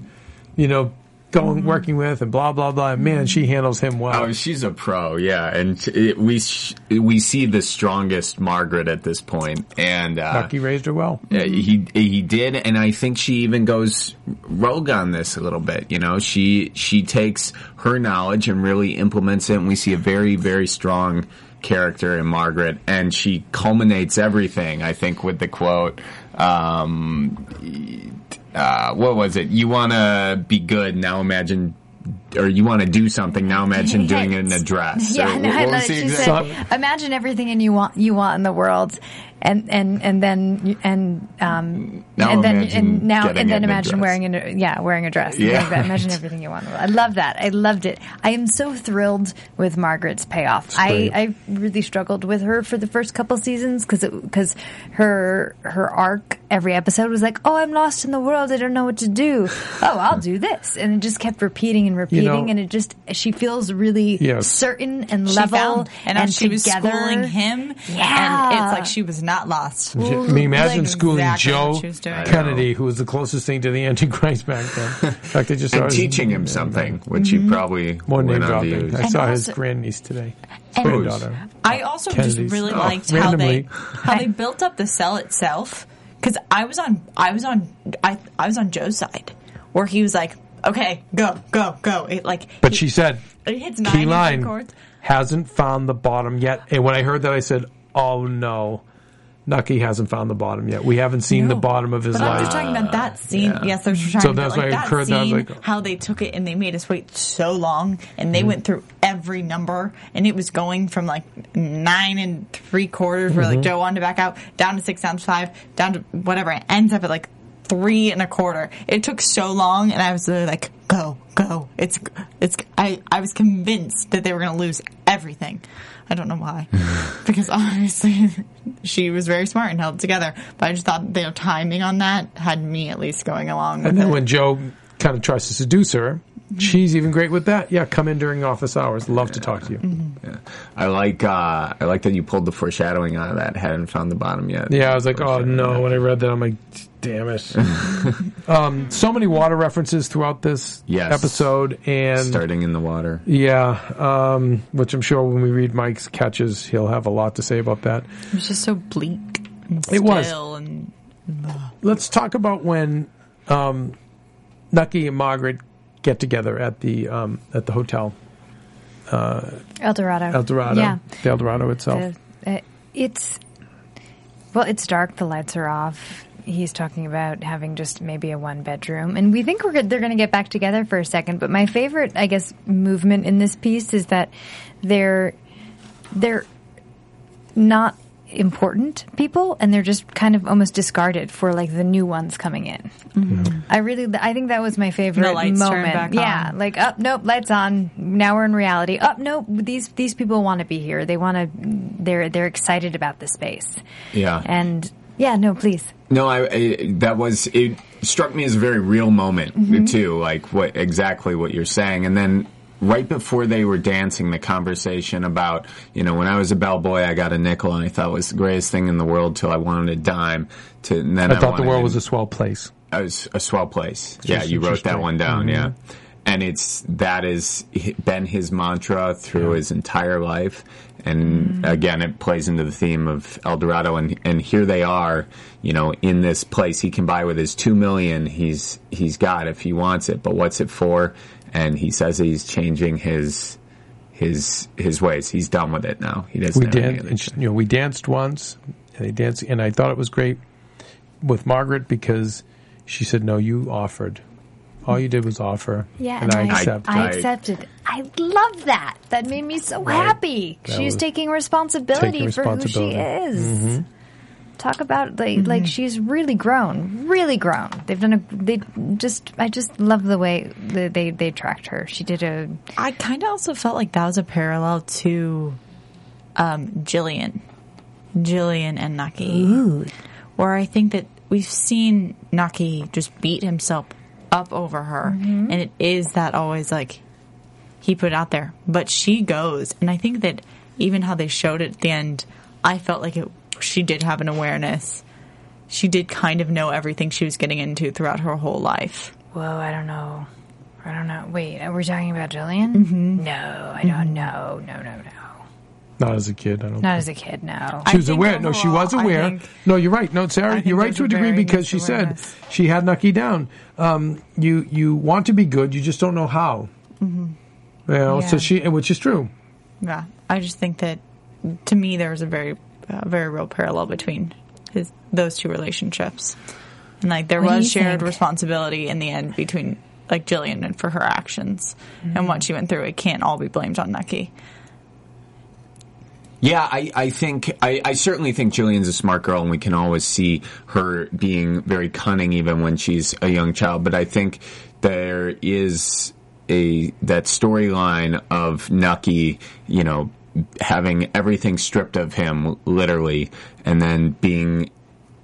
You know, going working with and blah blah blah. And man, she handles him well. Oh, she's a pro, yeah, and it, we sh- we see the strongest Margaret at this point, and uh, Nucky raised her well. He he did, and I think she even goes rogue on this a little bit. You know, she she takes her knowledge and really implements it, and we see a very very strong character in Margaret, and she culminates everything. I think with the quote. Um, uh, what was it? You want to be good now? Imagine. Or you want to do something now? Imagine doing it in a dress. [LAUGHS] Yeah, Or no, what I was love it. the She exact- said, "Imagine everything and you want you want in the world, and and and then and um Now and then imagine and now getting and then it in a imagine wearing a yeah wearing a dress. Yeah. Like that. Imagine everything you want. in the world. I love that. I loved it. I am so thrilled with Margaret's payoff. I. I really struggled with her for the first couple seasons because because her her arc every episode was like, oh, I'm lost in the world. I don't know what to do. [SIGHS] Oh, I'll do this, and it just kept repeating and repeating, and it just she feels really Yes. certain and She level found, and, now she was schooling him, Yeah. and it's like she was not lost. I mean, imagine like schooling exactly Joe what she was doing. Kennedy, who was the closest thing to the [LAUGHS] Antichrist back then. In fact, they just and started- teaching him mm-hmm. something, which he mm-hmm. probably More name went on to dropping. I And saw his grandniece today. Granddaughter. I also Kennedy's. just really Oh, liked how they how they built up the cell itself because I was on I was on I I was on Joe's side where he was like, okay, go go go. It like But he- she said, it hits nine key line, chords. hasn't found the bottom yet. And when I heard that, I said, oh no. Nucky hasn't found the bottom yet. We haven't seen the bottom of his But I'm just talking about that scene. Yes, I was trying So that's like why I that heard that, scene, like- how they took it and they made us wait so long, and they Mm-hmm. went through every number, and it was going from like nine and three quarters, where Mm-hmm. like Joe wanted to back out, down to six, down to five, down to whatever. It ends up at like three and a quarter. It took so long, and I was like, "Go, go!" It's, it's. I, I was convinced that they were going to lose everything. I don't know why, [LAUGHS] because obviously she was very smart and held it together. But I just thought their timing on that had me at least going along. With And then it. when Joe kind of tries to seduce her, she's even great with that. Yeah, come in during office hours. Love to talk to you. Yeah. I like uh, I like that you pulled the foreshadowing out of that. Hadn't found the bottom yet. Yeah, I was like, oh no. When I read that, I'm like, damn it. [LAUGHS] um, so many water references throughout this Yes. episode, and starting in the water. yeah, um, which I'm sure when we read Mike's catches, he'll have a lot to say about that. it was just so bleak. And It was. still And Let's talk about when um, Nucky and Margaret get together at the um, at the hotel, El Dorado. El Dorado, Yeah. the El Dorado itself. The- uh, it's well, it's dark. The lights are off. He's talking about having just maybe a one bedroom, and we think we're good, they're going to get back together for a second. But my favorite, I guess, movement in this piece is that they're they're not important people, and they're just kind of almost discarded for like the new ones coming in. Mm-hmm. I really, I think that was my favorite The lights turn moment. back yeah, like up, nope, lights on. Now we're in reality. Up, nope. These these people want to be here. They want to. They're they're excited about the space. Yeah. And yeah, no, please. No, I, I that was it struck me as a very real moment Mm-hmm. too, like what exactly what you're saying, and then. Right before they were dancing, the conversation about, you know, when I was a bellboy, I got a nickel and I thought it was the greatest thing in the world till I wanted a dime. To, and then I I, thought the world was a swell place. A swell place. Yeah, you wrote that interesting. one down. Yeah, Mm-hmm. and it's that has been his mantra through his entire life. And mm. again, it plays into the theme of El Dorado. And and here they are, you know, in this place he can buy with his two million. He's he's got if he wants it, but what's it for? And he says he's changing his his his ways. He's done with it now. He doesn't. we have any danced, other and she- you know, we danced once, and they danced, and I thought it was great with Margaret because she said, "No, you offered. All you did was offer." Yeah, and, I accept. I, I- accepted. I love that. That made me so happy. That She's was- taking responsibility taking for who she responsibility. is. talk about like like she's really grown, really grown. They've done a they just I just love the way that they they tracked her. She did a I kind of also felt like that was a parallel to um, Gillian, Gillian and Nucky, where I think that we've seen Nucky just beat himself up over her, and it is that always like he put it out there, but she goes, and I think that even how they showed it at the end, I felt like it. She did have an awareness. She did kind of know everything she was getting into throughout her whole life. whoa. I don't know. I don't know. Wait, are we talking about Gillian? Mm-hmm. No, I don't know. No, no, no. Not as a kid, I don't. Not as a kid. No. She was think aware. No, she was aware. think- no, you're right. No, Sara, you're right to a a degree because she said she had Nucky down. Um, you you want to be good, you just don't know how. Mm-hmm. You know, so she, which is true. Yeah, I just think that to me there was a very, uh, very real parallel between his those two relationships, and like there What was shared think? responsibility in the end between like Gillian and for her actions and what she went through. It can't all be blamed on Nucky. Yeah, I, I think I, I certainly think Gillian's a smart girl, and we can always see her being very cunning even when she's a young child. But I think there is a that storyline of Nucky, you know, having everything stripped of him, literally, and then being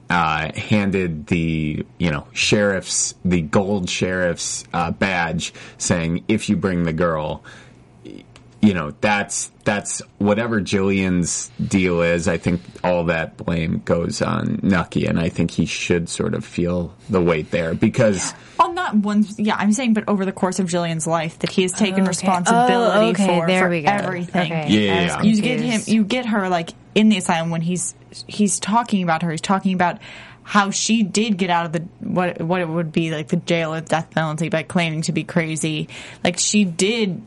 uh, handed the you know sheriff's the gold sheriff's uh, badge, saying if you bring the girl you know that's that's whatever Gillian's deal is. I think all that blame goes on Nucky, and I think he should sort of feel the weight there because On not one, yeah, I'm saying, but over the course of Gillian's life, that he has taken Okay. responsibility Oh, okay, for, there for we go. everything. Okay. Yeah, yeah, yeah. you get him you get her like in the asylum when he's he's talking about her he's talking about how she did get out of the what what it would be like the jail with death penalty by claiming to be crazy like she did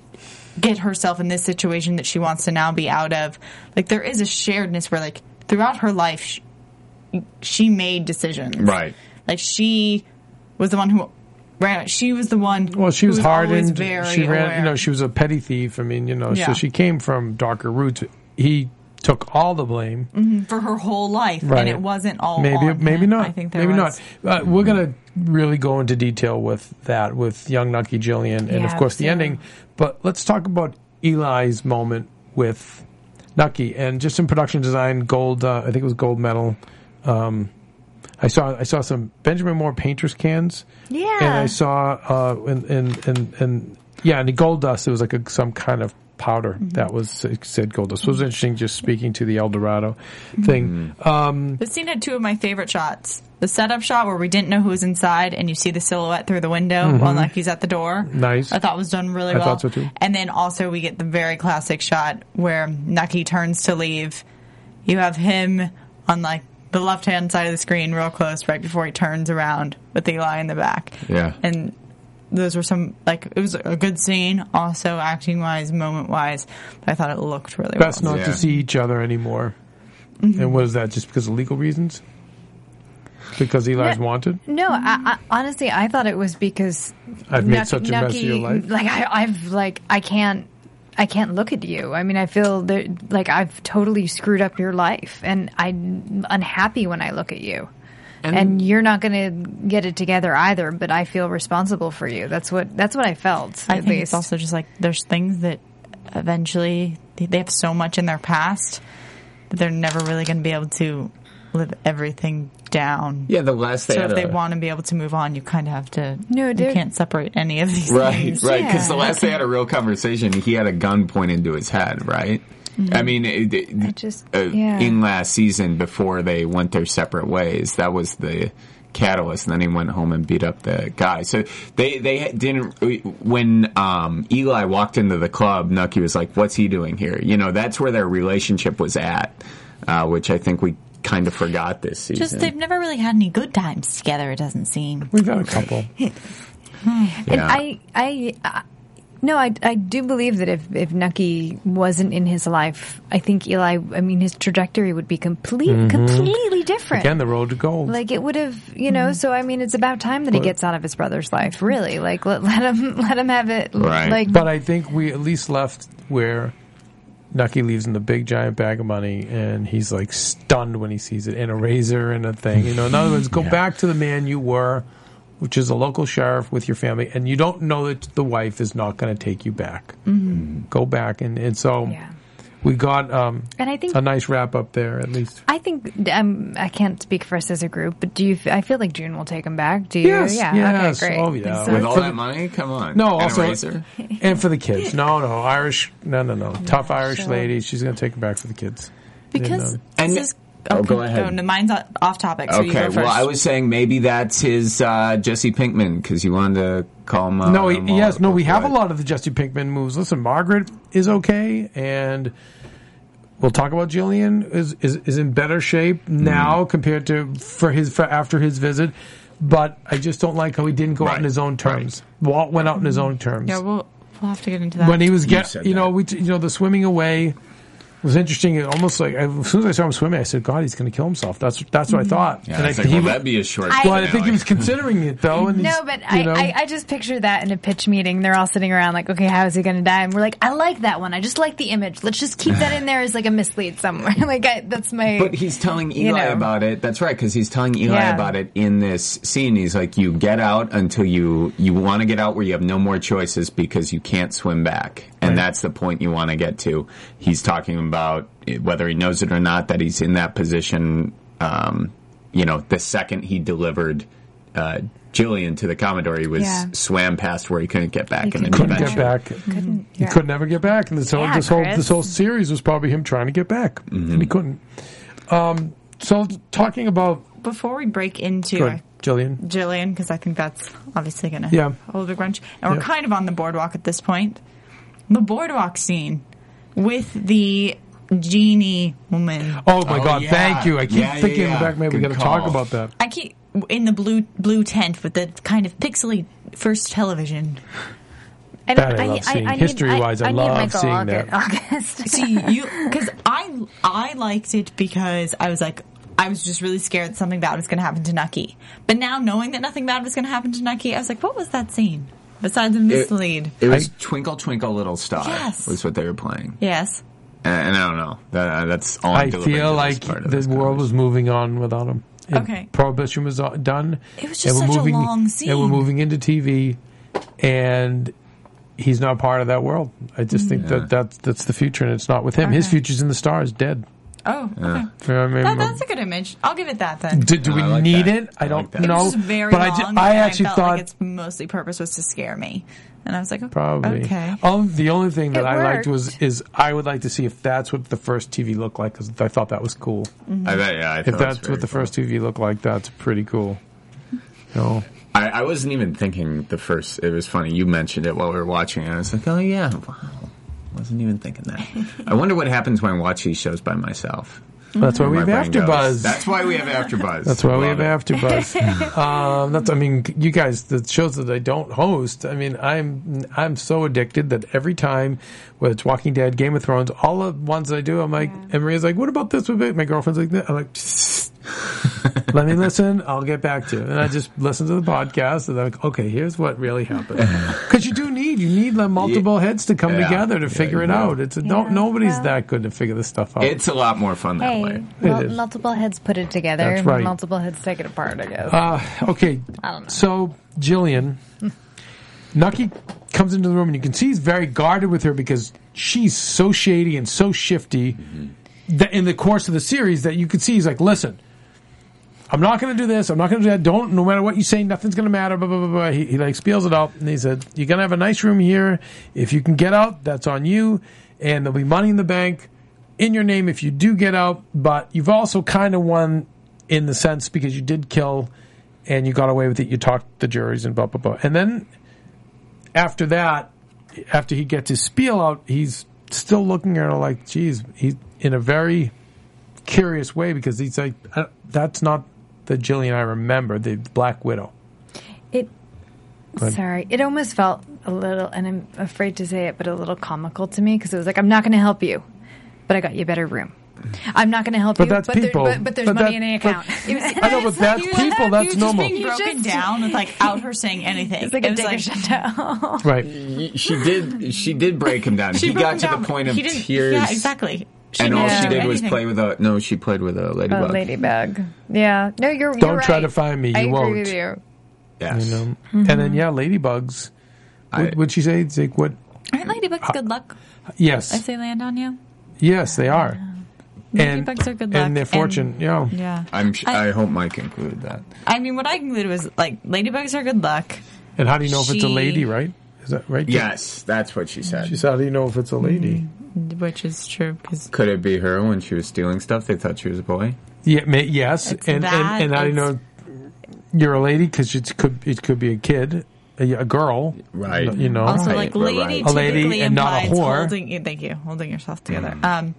get herself in this situation that she wants to now be out of like there is a sharedness where like throughout her life she, she made decisions Right. like she was the one who ran she was the one Well, she who was hardened. very She ran. aware. You know, she was a petty thief. I mean, you know, yeah. so she came from darker roots. He took all the blame. for her whole life Right. and it wasn't all maybe maybe him. not I think there maybe was. not uh, we're gonna really go into detail with that with young nucky gillian and of Yeah, course the ending but let's talk about eli's moment with nucky and just in production design gold uh, i think it was gold medal um, I saw I saw some Benjamin Moore painters cans, Yeah. and I saw uh, in, in, in, in yeah, and the gold dust it was like a, some kind of powder Mm-hmm. that was said gold dust. So it was interesting just speaking to the El Dorado thing. Um, The scene had two of my favorite shots. The setup shot where we didn't know who was inside and you see the silhouette through the window while Nucky's at the door. Mm-hmm. Nice. I thought was done really I well. thought so too. And then also we get the very classic shot where Nucky turns to leave. You have him on like the left hand side of the screen real close right before he turns around with Eli in the back. Yeah. And those were some like it was a good scene, also acting wise, moment wise. But I thought it looked really best well. not Yeah. to see each other anymore. Mm-hmm. And was that just because of legal reasons? Because Eli's Yeah. wanted. No, I, I, honestly, I thought it was because I've made Nucky- such a mess of your life. Like I, I've like I can't. I can't look at you. I mean, I feel that like I've totally screwed up your life, and I'm unhappy when I look at you. And, you're not going to get it together either. But I feel responsible for you. That's what that's what I felt. I at think least. it's also just like there's things that eventually they- they have so much in their past that they're never really going to be able to live everything down. yeah, the last they So had if they a- want to be able to move on, you kind of have to. No, you can't separate any of these Right, things. right. Because Yeah. the last they had a real conversation, he had a gun pointed to his head. Right. I mean, it, it- Mm-hmm. I just- uh, yeah. in last season before they went their separate ways, that was the catalyst. And then he went home and beat up the guy. So they they didn't. When um, Eli walked into the club, Nucky was like, "What's he doing here?" You know, that's where their relationship was at, uh, which I think we kind of forgot this season. Just they've never really had any good times together. It doesn't seem. We've had a couple. [LAUGHS] And Yeah. I, I, I, no, I, I do believe that if if Nucky wasn't in his life, I think Eli. I mean, his trajectory would be complete, mm-hmm. completely different. Again, the road to gold. like it would have, you know. Mm-hmm. So I mean, it's about time that he gets out of his brother's life. Really, like let, let him [LAUGHS] let him have it. Right. Like But I think we at least left where Nucky leaves him the big giant bag of money, and he's like stunned when he sees it, and a razor and a thing. You know, in other words, go back to the man you were, which is a local sheriff with your family, and you don't know that the wife is not going to take you back. Go back, and and so Yeah. we got um, And I think a nice wrap up there at least. I think um, I can't speak for us as a group, but do you? f- I feel like June will take him back. Do you? Yes, yeah. yes. Okay. Great. Oh, yeah. So With all that money, come on. No, And a also, razor? and for the kids. No, no, Irish. No, no, no. [LAUGHS] Tough Irish sure. lady. She's going to take it back for the kids. Because And, And- this is, Oh, go ahead. no, mine's off topic. So you Okay, go first. well, I was saying maybe that's his uh, Jesse Pinkman because you wanted to call him. out No, he, yes, no. We have a lot of the Jesse Pinkman moves. Listen, Margaret is okay, and we'll talk about Gillian is is, is in better shape Mm-hmm. now compared to for his for after his visit. But I just don't like how he didn't go out Right, in his own terms. Walt went out in his own terms. yeah, we'll we'll have to get into that. when he was You get, said you know, we, t- you know, the swimming away was interesting. It almost like as soon as I saw him swimming, I said, "God, he's going to kill himself." That's that's what I mm-hmm. thought. Yeah, and I I, like, he, well, that'd be a short. I- well, I think he was considering it though. And No, but I, know, I, I just picture that in a pitch meeting. They're all sitting around like, okay, how is he going to die? And we're like, I like that one. I just like the image. Let's just keep that in there as like a mislead somewhere. [LAUGHS] like I, that's my. But he's telling Eli You know. about it. That's right, because he's telling Eli Yeah. about it in this scene. He's like, "You get out until you you want to get out where you have no more choices because you can't swim back." And that's the point you want to get to. He's talking about whether he knows it or not that he's in that position. Um, you know, the second he delivered uh, Gillian to the Commodore, he was Yeah. swam past where he couldn't get back, He and then couldn't couldn't get eventually- back. couldn't, He yeah. could never get back, and this whole Yeah, this whole Chris. this whole series was probably him trying to get back, Mm-hmm. and he couldn't. Um, so talking about Before we break into good, Gillian. Gillian, because I think that's obviously going to Yeah. hold a big wrench, and we're kind of on the boardwalk at this point. The boardwalk scene with the genie woman. Oh my Oh, God! yeah. Thank you. I keep Yeah, yeah, thinking yeah. back. Maybe we got to talk about that. I keep in the blue blue tent with the kind of pixely first television. I, That I love seeing. need- History-wise, I need love Michael seeing August- that. August. See you because I I liked it because I was like I was just really scared that something bad was going to happen to Nucky. But now knowing that nothing bad was going to happen to Nucky, I was like, what was that scene besides a mislead? it was I- Twinkle Twinkle Little Star. Yes. was what they were playing. yes. And, and I don't know. That, that's all. I'm I feel like part of the world was moving on without him. And Okay. Prohibition was uh, done. It was just we're such a moving, long And we're moving into TV, and he's not part of that world. I just think that that's that's the future, and it's not with him. His future's in the stars, dead. Oh, okay. You know what I mean? That, that's a good image. I'll give it that then. do, do we I like need that. it? I I don't like that. it know. was very but long. I, ju- and I actually felt thought like its mostly purpose was to scare me, and I was like, oh, Probably. okay. Um, the only thing that It I liked was worked. is I would like to see if that's what the first TV looked like because I thought that was cool. Mm-hmm. I bet, yeah. I thought If it was that's very what the cool. first TV looked like, that's pretty cool. You know, I, I wasn't even thinking the first. It was funny. You mentioned it while we were watching it. I was like, oh yeah, wow. I wasn't even thinking that. I wonder what happens when I watch these shows by myself. that's why we have brain goes. AfterBuzz. That's why we have AfterBuzz. That's why we have Love it. AfterBuzz. [LAUGHS] um, that's, I mean, you guys, the shows that I don't host. I mean, I'm I'm so addicted that every time, whether it's Walking Dead, Game of Thrones, all the ones I do, I'm like, and Maria's like, "What about this?" With it? My girlfriend's like, that. "I'm like." Let me [LAUGHS] listen. I'll get back to it. And I just listen to the podcast and I'm like, okay, here's what really happened. Because you do need, you need like, multiple heads to come Yeah. together to Yeah, figure you it out. It's a, no, Yeah, nobody's well- that good to figure this stuff out. It's a lot more fun that Hey, way. mul- is. multiple heads put it together. That's right. Multiple heads take it apart. I guess. Uh, okay. I don't know. So Gillian, [LAUGHS] Nucky comes into the room and you can see he's very guarded with her because she's so shady and so shifty that in the course of the series that you could see he's like, listen, I'm not going to do this. I'm not going to do that. Don't, no matter what you say, nothing's going to matter. Blah, blah, blah, blah. He, he like spiels it out and he said, you're going to have a nice room here. If you can get out, that's on you. And there'll be money in the bank in your name if you do get out. But you've also kind of won in the sense because you did kill and you got away with it. You talked the juries and blah, blah, blah. And then after that, after he gets his spiel out, he's still looking at her like, geez, he's in a very curious way because he's like, uh, that's not the Gillian I remember, the Black Widow. It. Sorry, it almost felt a little, and I'm afraid to say it, but a little comical to me because it was like, I'm not going to help you, but I got you a better room. I'm not going to help But you. that's but there- people. but, but there's But money that- in the account. [LAUGHS] It was- I know, but that's He was- people. he That's was normal. Just being broken just- down without [LAUGHS] her saying anything. it's like It a was Dick Chantel. Right. She did. She did break him down. [LAUGHS] She he got him to down, the point of he tears. Yeah, exactly. She And all she do did was play with a. No, she played with a ladybug. A ladybug. ladybug. Yeah. No, you're. Don't you're try right. to find me, I you agree won't. with you. Yes. You know. Mm-hmm. And then yeah, ladybugs. I- What would she say? It's like what? Aren't ladybugs good luck Yes. if they land on you? Yes, they are. And, Ladybugs are good luck. and their fortune. and- yeah. Yeah. I'm. Sh- I- I, hope Mike included that. I mean, what I concluded was like ladybugs are good luck. And how do you know if it's a lady? Right? Is that right? Yes, that's what she said. She said, "How do you know if it's a lady?" Which is true because Could it be her when she was stealing stuff? They thought she was a boy. Yeah. Ma- yes. It's and, that, and and how do you it's- know you're a lady? Because it could it could be a kid, a, a girl. Right. You know. also Right, like right, lady right. A lady typically and not a implies whore. holding. Thank you, holding yourself together. Um,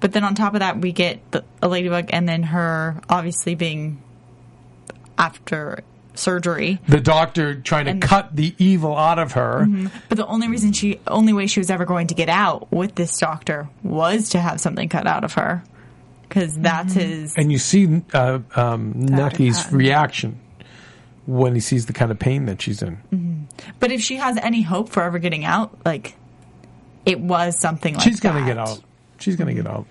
but then on top of that, we get the, a ladybug, and then her obviously being after surgery. the doctor trying to And- cut the evil out of her. But the only reason she, only way she was ever going to get out with this doctor was to have something cut out of her, because that's his. And you see uh, um, Nucky's Cotton. reaction when he sees the kind of pain that she's in. But if she has any hope for ever getting out, like it was something like She's gonna that. get out. She's gonna get out.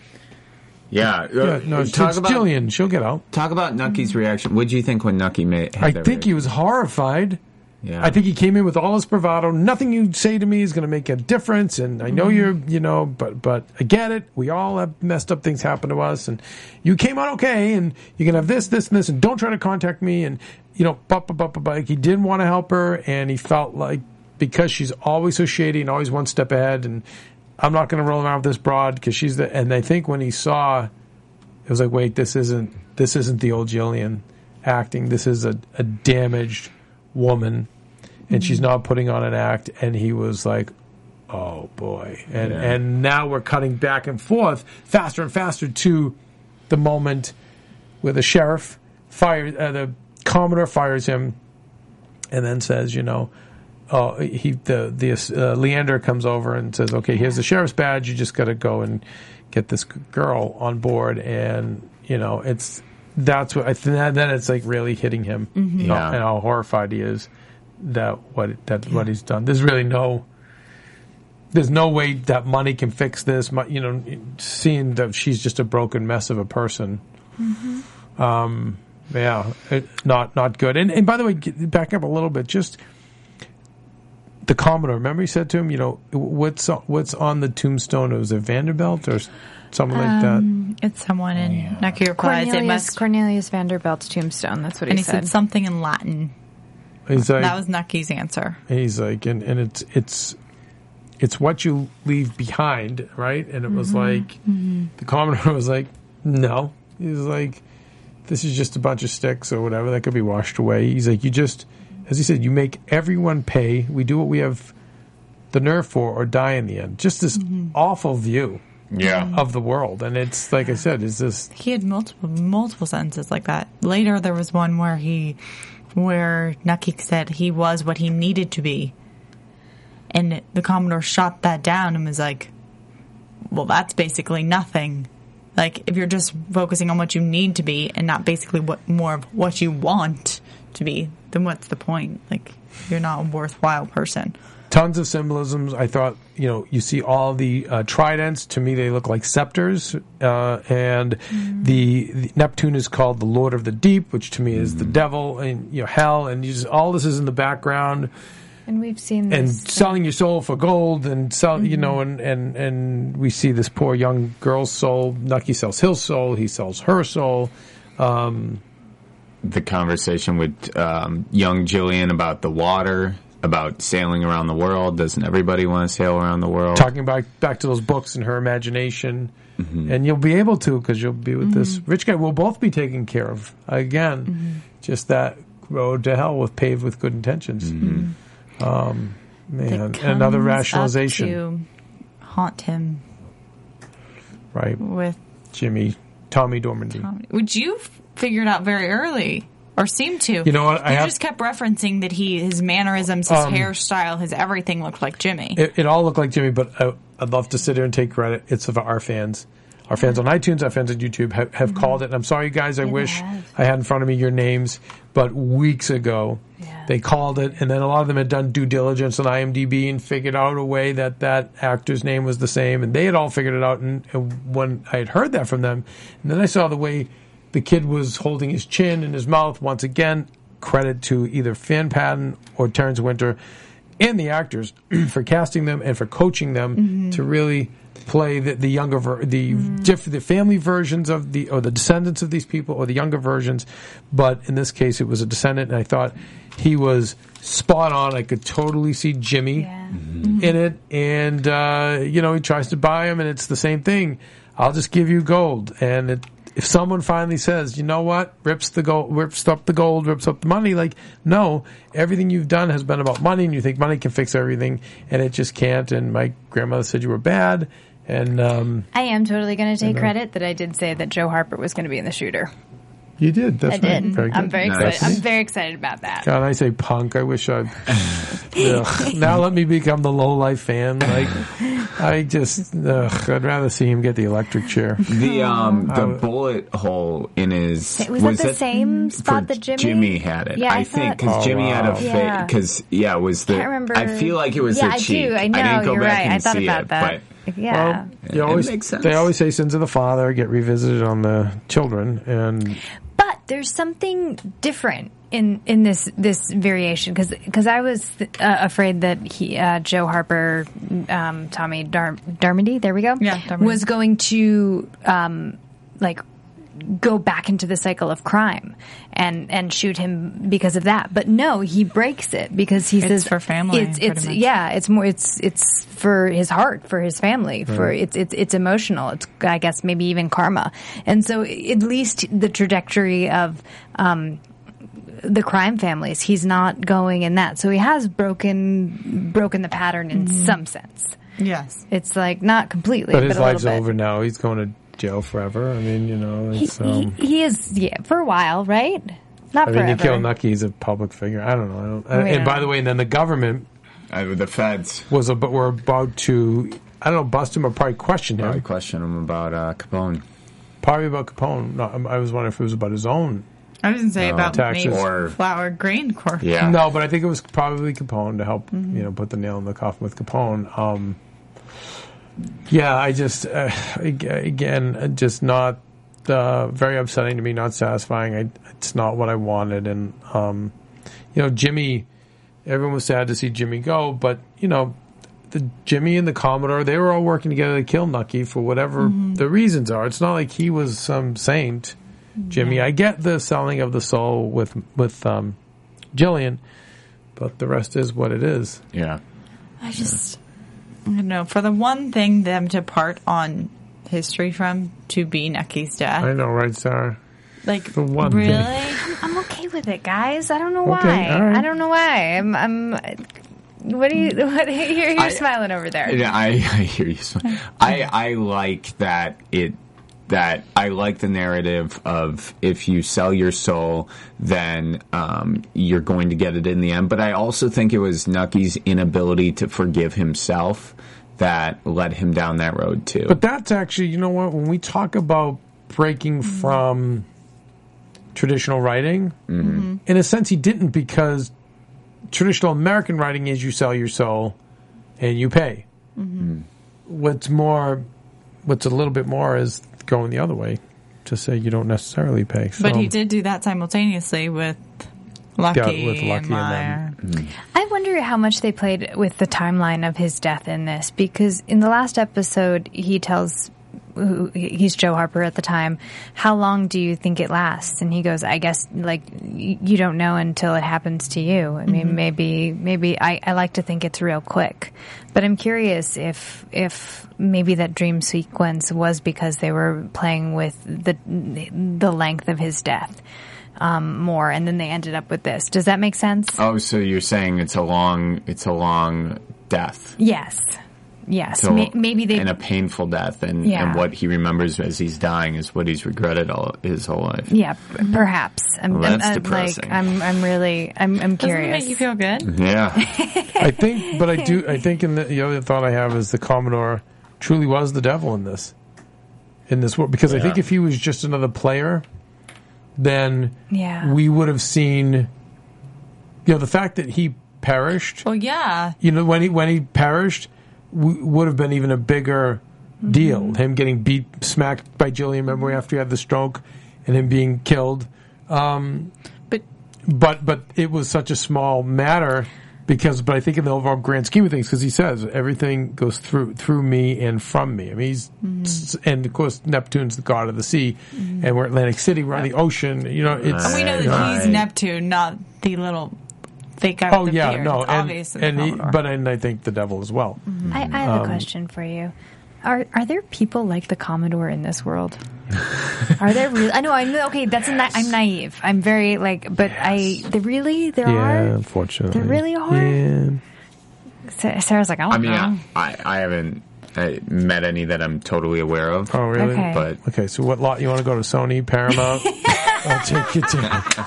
Yeah. Yeah, no, talk about Gillian. She'll get out. talk about Nucky's reaction. What did you think when Nucky made? I think he was horrified. Yeah. I think he came in with all his bravado. Nothing you say to me is going to make a difference, and I know mm-hmm. you're, you know, but but I get it. We all have messed up things happen to us, and you came out okay, and you can have this, this, and this, and don't try to contact me, and you know, but but but but, but he didn't want to help her, and he felt like because she's always so shady and always one step ahead, and I'm not going to roll around with this broad because she's the. And I think when he saw, it was like, wait, this isn't this isn't the old Gillian acting. This is a, a damaged woman, and she's not putting on an act. And he was like, oh boy, and Yeah. and now we're cutting back and forth faster and faster to the moment where the sheriff fires uh, the commodore fires him, and then says, you know. Oh, he the the uh, Leander comes over and says, "Okay, here's the sheriff's badge. You just got to go and get this girl on board." And you know, it's that's what I think. That, then it's like really hitting him, Mm-hmm. Yeah. and how horrified he is that what that what he's done. There's really no. There's no way that money can fix this. You know, seeing that she's just a broken mess of a person. Um, yeah, it, not not good. And and by the way, back up a little bit, just the Commodore. Remember, he said to him, you know, what's what's on the tombstone? It was a Vanderbilt or s- something like that. Um, it's someone in Nucky replies. It Cornelius, must, Cornelius Vanderbilt's tombstone. That's what he said. and he said. said something in Latin. He's like, That was Nucky's answer. he's like, and, and it's it's it's what you leave behind, right? And it was mm-hmm. like mm-hmm. the Commodore [LAUGHS] was like, no. He was like, this is just a bunch of sticks or whatever that could be washed away. He's like, you just, as he said, you make everyone pay. We do what we have the nerve for, or die in the end. Just this mm-hmm. awful view yeah. of the world, and it's like I said, is this He had multiple multiple sentences like that. Later, there was one where he, where Nucky said he was what he needed to be, and the Commodore shot that down and was like, "Well, that's basically nothing. Like if you're just focusing on what you need to be and not basically what more of what you want to be, then what's the point? Like you're not a worthwhile person." tons of symbolisms. I thought, you know, you see all the uh, tridents. To me, they look like scepters. Uh, and the, the Neptune is called the Lord of the Deep, which to me is the devil and you know hell. And you just, all this is in the background. and we've seen And this. selling your soul for gold, and sell, you know, and, and and we see this poor young girl's soul. Nucky sells his soul. He sells her soul. The conversation with um, young Gillian about the water, about sailing around the world. Doesn't everybody want to sail around the world? talking back back to those books and her imagination, mm-hmm. and you'll be able to because you'll be with this mm-hmm. rich guy. We'll both be taken care of again. Mm-hmm. Just that road to hell with paved with good intentions. Um, man, another comes up rationalization, to haunt him right? with Jimmy, Tommy Darmody. Would you f- figured out very early, or seemed to. You know what, I have- just kept referencing that he, his mannerisms, his Um, hairstyle, his everything looked like Jimmy. It, it all looked like Jimmy, but I, I'd love to sit here and take credit. It's of our fans. our fans on iTunes, our fans on YouTube have, have called it. And I'm sorry, guys. I they wish. I had in front of me your names, but weeks ago Yeah. they called it, and then a lot of them had done due diligence on IMDb and figured out a way that that actor's name was the same, and they had all figured it out. And, and when I had heard that from them, and then I saw the way the kid was holding his chin in his mouth once again. Credit to either Van Patten or Terence Winter and the actors [CLEARS THROAT] for casting them and for coaching them mm-hmm. to really play the, the younger ver- the mm-hmm. diff- the family versions of the or the descendants of these people or the younger versions. But in this case it was a descendant and I thought he was spot on. I could totally see Jimmy Yeah. Mm-hmm. in it and uh, you know he tries to buy him and it's the same thing. I'll just give you gold and it if someone finally says, you know what, rips the gold, rips up the gold, rips up the money, like, no, everything you've done has been about money and you think money can fix everything and it just can't. And my grandmother said you were bad. And, um, I am totally going to take credit that I did say that Joe Harper was going to be in the shooter. You did. That's I did. right. Very I'm very Nice. excited. I'm very excited about that. God, I say punk. I wish I. Ugh. Now let me become the low life fan. Like, I just, ugh, I'd rather see him get the electric chair. The um the Uh, bullet hole in his Was, that the same spot that Jimmy? had it. Yeah, I, I, think because Oh, Jimmy had a wow. fake Yeah. because yeah, it was the. can't remember. I feel like it was yeah, the I cheek. do. I know. didn't go you're back right. and I thought see about it, that. but yeah. You It always, makes sense. They always say sins of the father get revisited on the children, and But there's something different in in this this variation because because I was uh, afraid that he uh, Joe Harper, um, Tommy Dar- Darmody, there we go, Yeah, Darmody. was going to um, like go back into the cycle of crime and and shoot him because of that. But no, he breaks it because he It's says for family, It's it's much. yeah, it's more it's it's for his heart, for his family, for it's it's it's emotional. It's I guess maybe even karma. And so at least the trajectory of um the crime families, he's not going in that. So he has broken broken the pattern in Mm-hmm. some sense. Yes. It's like not completely, but but, his a life's bit. over now. He's going to jail forever. I mean, you know, He, um, he, he is yeah for a while, right? Not I mean, forever. you kill Nucky, he's a public figure. I don't know. I don't, and, We and by don't the know. way, and then the government uh, the feds. was about, were about to, I don't know, bust him or probably question I him. question him about uh, Capone Probably about Capone. No, I was wondering if it was about his own. I was going to say No, about taxes. Or- flour grain corp. Yeah. No, but I think it was probably Capone to help, Mm-hmm. you know, put the nail in the coffin with Capone. Um, yeah, I just, uh, again, uh, just not uh, very upsetting to me, not satisfying. I, it's not what I wanted. And, um, you know, Jimmy, everyone was sad to see Jimmy go, but, you know, the Jimmy and the Commodore, they were all working together to kill Nucky for whatever the reasons are. It's not like he was some saint, Jimmy. I get the selling of the soul with with um, Gillian, but the rest is what it is. Yeah. I just, I don't know. For the one thing them to part on history from to be Nucky's death. I know, right, Sara? like the one really, thing. I'm okay with it, guys. I don't know Okay, why. all right. I don't know why. I'm. I'm what are you? [LAUGHS] What, you're, you're I- smiling over there. Yeah, I, [LAUGHS] I hear you. I I like that it that I like the narrative of if you sell your soul, then um, you're going to get it in the end. But I also think it was Nucky's inability to forgive himself that led him down that road too. But that's actually, you know what? When we talk about breaking mm-hmm. from traditional writing, mm-hmm. in a sense, he didn't because traditional American writing is you sell your soul and you pay. Mm-hmm. What's more, what's a little bit more is going the other way to say you don't necessarily pay. but he did do that simultaneously with Lucky, Yeah, with Lucky and and Meyer. them. I wonder how much they played with the timeline of his death in this because in the last episode he tells who he's Joe Harper at the time, how long do you think it lasts? And he goes, I guess like you don't know until it happens to you. I mean, maybe maybe I, I like to think it's real quick, but I'm curious if if maybe that dream sequence was because they were playing with the the length of his death. Um, more, and then they ended up with this. Does that make sense? oh, so you're saying it's a long it's a long death. Yes. Yes. So, May- maybe they. and a painful death, and, Yeah. and what he remembers as he's dying is what he's regretted all his whole life. yeah, perhaps. I'm, Well, I'm- that's I'm, depressing. Like, I'm. I'm really. I'm. I'm Doesn't it curious. make you feel good? Yeah, [LAUGHS] I think, but I do. I [LAUGHS] think, in the, the other thought I have is the Commodore truly was the devil in this, in this world because I think if he was just another player, then Yeah. we would have seen. You know, the fact that he perished. Well, yeah. You know, when he when he perished, w- would have been even a bigger mm-hmm. deal. Him getting beat, smacked by Gillian. Mm-hmm. Remember after he had the stroke, and him being killed. Um, but but but it was such a small matter because but I think in the overall grand scheme of things because he says everything goes through through me and from me. I mean he's mm-hmm. and of course Neptune's the god of the sea and we're Atlantic City we're on the ocean you know it's and we know that Right. he's Neptune, not the little fake guy oh the yeah beard. no It's and, obvious in the and he, but and I think the devil as well. I, I have a question for you. Are are there people like the Commodore in this world? [LAUGHS] are there really? I know. I'm okay. That's a na- I'm naive. I'm very like, but I. They really there Yeah, are. unfortunately, There really are? Yeah. Sa- Sara's like, I don't I mean, know. I, I haven't uh, met any that I'm totally aware of. Oh really? Okay. But Okay, so what lot you want to go to? Sony, Paramount? [LAUGHS] I'll take you to.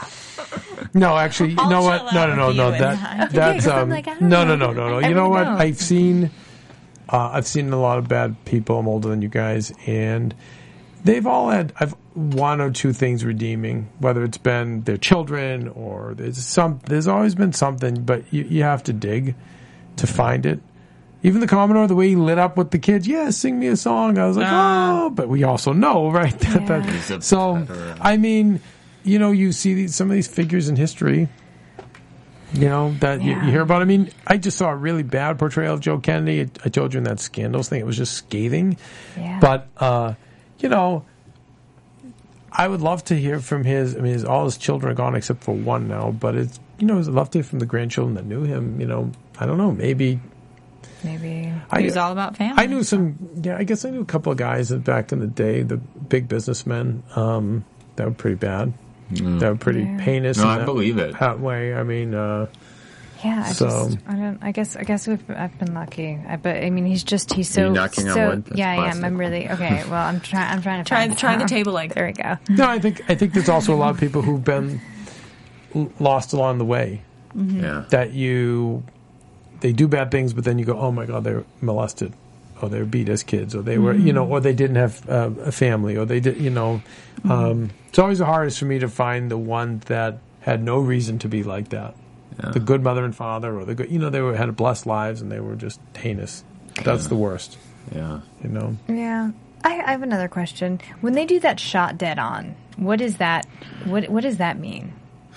No, actually, you know what? No, no, no, no. That that. that's 'cause I'm um. like, I don't no, no, no, no, no. You know what? I've seen. Uh, I've seen a lot of bad people. I'm older than you guys, and they've all had I've one or two things redeeming. Whether it's been their children or there's some. There's always been something, but you you have to dig to find it. Even the Commodore, the way he lit up with the kids, yeah, sing me a song. I was like, Ah. oh, but we also know, [LAUGHS] right? that, that- Yeah. He's so. I mean, you know, you see these, some of these figures in history, you know, that you, Yeah. you hear about. I mean, I just saw a really bad portrayal of Joe Kennedy. I, I told you in that scandals thing, it was just scathing. Yeah. But, uh, you know, I would love to hear from his. I mean, his, all his children are gone except for one now. But it's you know, I'd love to hear from the grandchildren that knew him. You know, I don't know, maybe. Maybe. I, He was all about family. I knew some. Yeah, I guess I knew a couple of guys back in the day, the big businessmen. Um, that were pretty bad. That were pretty Yeah. heinous. No, in I that, believe it. That way, I mean, uh, Yeah, I So- just, I don't, I guess, I guess we've, I've been lucky. I, but I mean, he's just, he's so, you knocking on so, wood? That's yeah, I am. I'm really, okay, [LAUGHS] well, I'm trying, I'm trying to Try- find- try the [LAUGHS] table leg. There we go. no, I think I think there's also a lot of people who've been lost along the way. Yeah. That you, they do bad things, but then you go, oh my god, they're molested, or they were beat as kids, or they were, you know, or they didn't have uh, a family, or they did, you know. Um, it's always the hardest for me to find the one that had no reason to be like that. the good mother and father, or the good, you know, they were had blessed lives and they were just heinous. That's the worst, Yeah. you know. Yeah. I, I have another question. When they do that shot dead on, what is that? What What does that mean?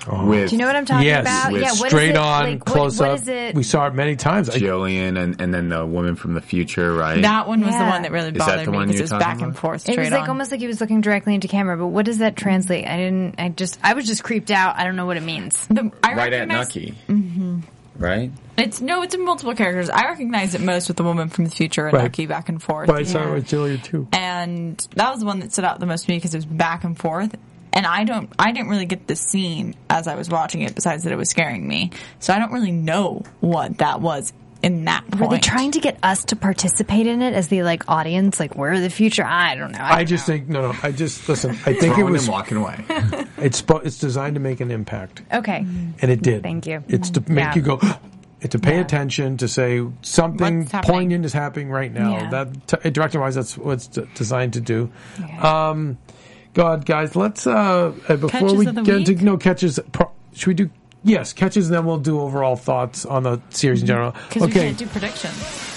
With Do you know what I'm talking yes, about? with yeah. Straight it? on, like, close what up. is it? We saw it many times. I, Gillian and, and then the woman from the future, right? That one was the one that really that bothered the me one because you're it was talking back and about? forth It was like on. almost like he was looking directly into camera, but what does that translate? I didn't. I just. I was just creeped out. I don't know what it means. The, I right at Nucky. Mm-hmm. Right? It's no, it's in multiple characters. I recognize it most with the woman from the future and Right. Nucky back and forth. but I saw it with Julia too. and that was the one that stood out the most to me because it was back and forth. And I don't, I didn't really get the scene as I was watching it. Besides that, it was scaring me. So I don't really know what that was in that point. Were they trying to get us to participate in it as the like audience? Like we're the future. I don't know. I, I just think no, no. I just listen. I think it was and walking away. [LAUGHS] it's it's designed to make an impact, okay. and it did. Thank you. It's to make Yeah. you go. [GASPS] It's to pay Yeah. attention to say something poignant is happening right now. Yeah. That t- director wise, that's what it's d- designed to do. Yeah. Um, God, guys, let's uh, uh, before Catches we of the get into no catches. Pro- should we do yes catches? And then we'll do overall thoughts on the series in general. because we Okay, can't do predictions.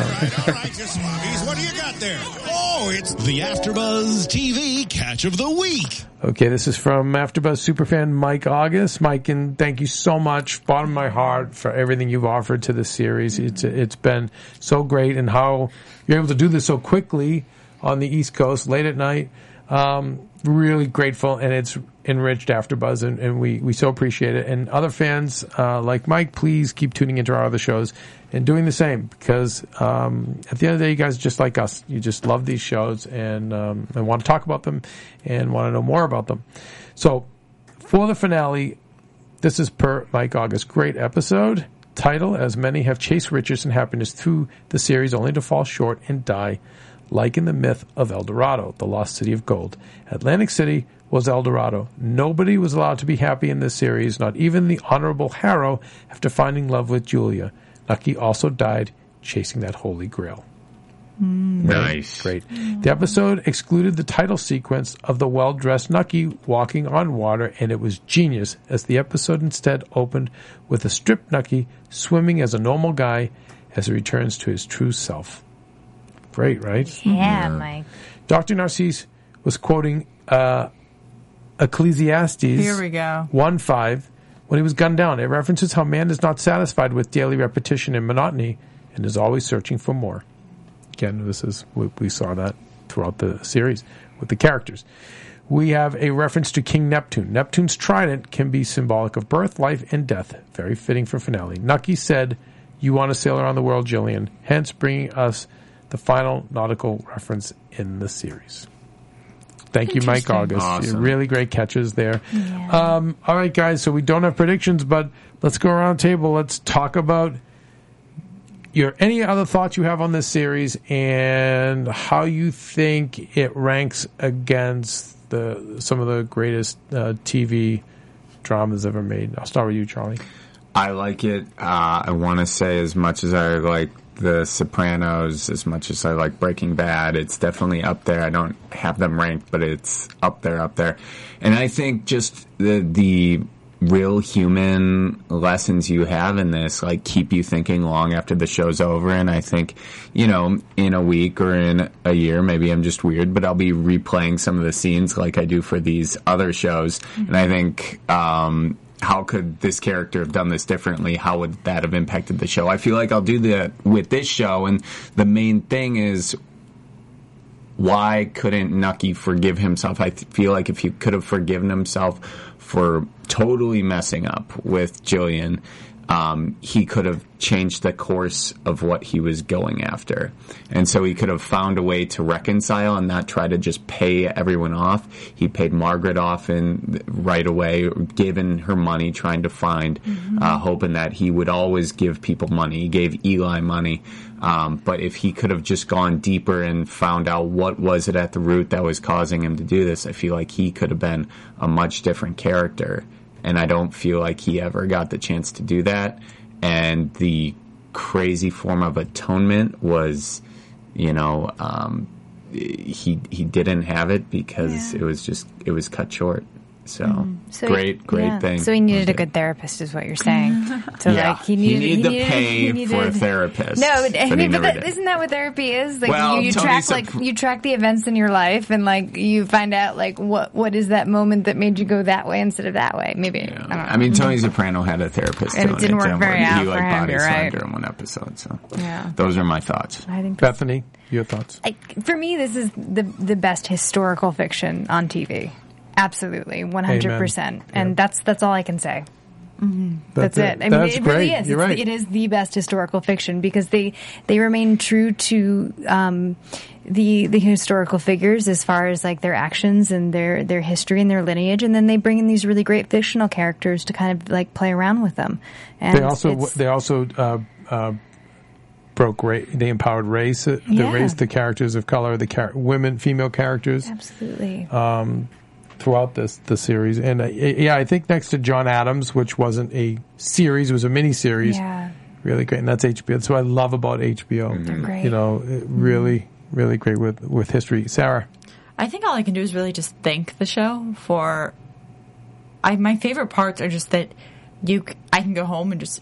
All right, just Bobbies, what do you got there? Oh, it's the AfterBuzz TV Catch of the Week. Okay, this is from AfterBuzz superfan Mike August. Mike, and thank you so much, bottom of my heart, for everything you've offered to this series. It's it's been so great, and how you're able to do this so quickly on the East Coast late at night. Um, really grateful, and it's enriched AfterBuzz, and, and we we so appreciate it. And other fans uh, like Mike, please keep tuning into our other shows and doing the same because um, at the end of the day, you guys are just like us. You just love these shows and um, and want to talk about them and want to know more about them. So for the finale, this is per Mike August. Great episode. Title, as many have chased riches and happiness through the series only to fall short and die, like in the myth of El Dorado, the lost city of gold. Atlantic City was El Dorado. Nobody was allowed to be happy in this series, not even the Honorable Harrow after finding love with Julia. Nucky also died chasing that holy grail. Hmm. Nice. Great. The episode excluded the title sequence of the well dressed Nucky walking on water, and it was genius as the episode instead opened with a stripped Nucky swimming as a normal guy as he returns to his true self. Great, right? Yeah, Mike. Dr. Narcisse was quoting uh, Ecclesiastes Here we go. 1 5 when he was gunned down. It references how man is not satisfied with daily repetition and monotony and is always searching for more. Again, this is we, we saw that throughout the series with the characters. We have a reference to King Neptune. Neptune's trident can be symbolic of birth, life, and death. Very fitting for finale. Nucky said, "You want to sail around the world, Gillian." Hence, bringing us the final nautical reference in the series. Thank you, Mike August. Awesome. Really great catches there. Um, all right, guys. So we don't have predictions, but let's go around the table. Let's talk about your any other thoughts you have on this series and how you think it ranks against the some of the greatest uh, TV dramas ever made. I'll start with you, Charlie. I like it. Uh, I want to say as much as I like The Sopranos, as much as I like Breaking Bad, it's definitely up there. I don't have them ranked, but it's up there, up there. And I think just the the real human lessons you have in this like keep you thinking long after the show's over and i think you know in a week or in a year maybe i'm just weird but i'll be replaying some of the scenes like i do for these other shows and i think um how could this character have done this differently? How would that have impacted the show? I feel like I'll do that with this show, and the main thing is why couldn't Nucky forgive himself? I th- feel like if he could have forgiven himself for totally messing up with Gillian, um, he could have changed the course of what he was going after. And so he could have found a way to reconcile and not try to just pay everyone off. He paid Margaret off in right away, given her money, trying to find, uh, hoping that he would always give people money. He gave Eli money. Um, but if he could have just gone deeper and found out what was it at the root that was causing him to do this, I feel like he could have been a much different character. And I don't feel like he ever got the chance to do that. And the crazy form of atonement was, you know, um, he he didn't have it because Yeah. it was just it was cut short. So, mm-hmm. So great, great yeah. thing. So he needed a good therapist, is what you're saying. [LAUGHS] So Yeah, like he needed, he needed to pay he for a therapist. No, but, I but he mean, but never that, did. isn't that what therapy is? Like Well, you, you track Sop- like you track the events in your life, and like you find out like what what is that moment that made you go that way instead of that way. Maybe I don't know. I mean, Tony Soprano had a therapist, And it didn't work very he out like for him, you're slammed right. her in one episode. So, Yeah. those are my thoughts. I think Bethany, your thoughts? I, for me, this is the the best historical fiction on TV. Absolutely, one hundred percent, and Yep. that's that's all I can say. That's, it. I mean, That's it great. really is. You're right. it is the best historical fiction because they they remain true to um, the the historical figures as far as like their actions and their their history and their lineage, and then they bring in these really great fictional characters to kind of like play around with them. And They also they also uh, uh, broke ra- they empowered race uh, the Yeah. race the characters of color the char- women female characters absolutely throughout this the series and uh, yeah I think next to John Adams which wasn't a series it was a mini series yeah. really great and that's HBO that's what I love about HBO They're great. you know really really great with with history Sara I think all I can do is really just thank the show for. I my favorite parts are just that you c- I can go home and just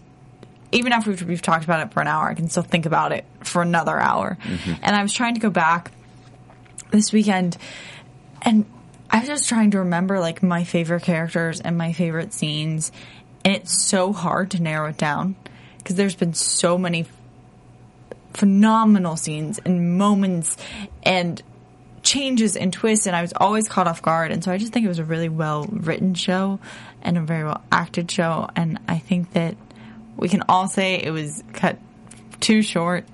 even after we've, we've talked about it for an hour, I can still think about it for another hour. And I was trying to go back this weekend, and I was just trying to remember like my favorite characters and my favorite scenes, and it's so hard to narrow it down because there's been so many phenomenal scenes and moments and changes and twists and I was always caught off guard and so I just think it was a really well written show and a very well acted show and I think that we can all say it was cut too short.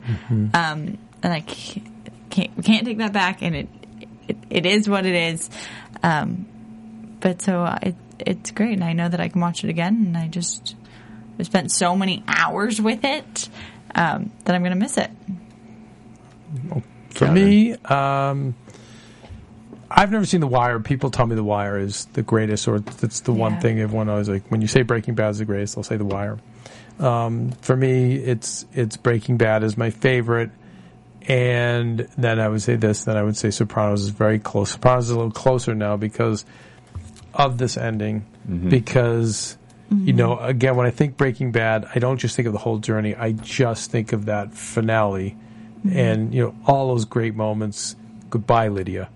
Um and I can't, can't we can't take that back and it it, it is what it is um but so uh, it it's great and I know that I can watch it again and I just I spent so many hours with it um, that I'm gonna miss it For Keven. me, um, I've never seen The Wire. People tell me The Wire is the greatest, or it's the one thing everyone always like. When you say Breaking Bad is the greatest, they'll say The Wire. Um, for me, it's it's Breaking Bad is my favorite, and then I would say this. Then I would say Sopranos is very close. Sopranos is a little closer now because of this ending. Mm-hmm. Because you mm-hmm. know, again, when I think Breaking Bad, I don't just think of the whole journey. I just think of that finale, mm-hmm. and you know, all those great moments. Goodbye, Lydia.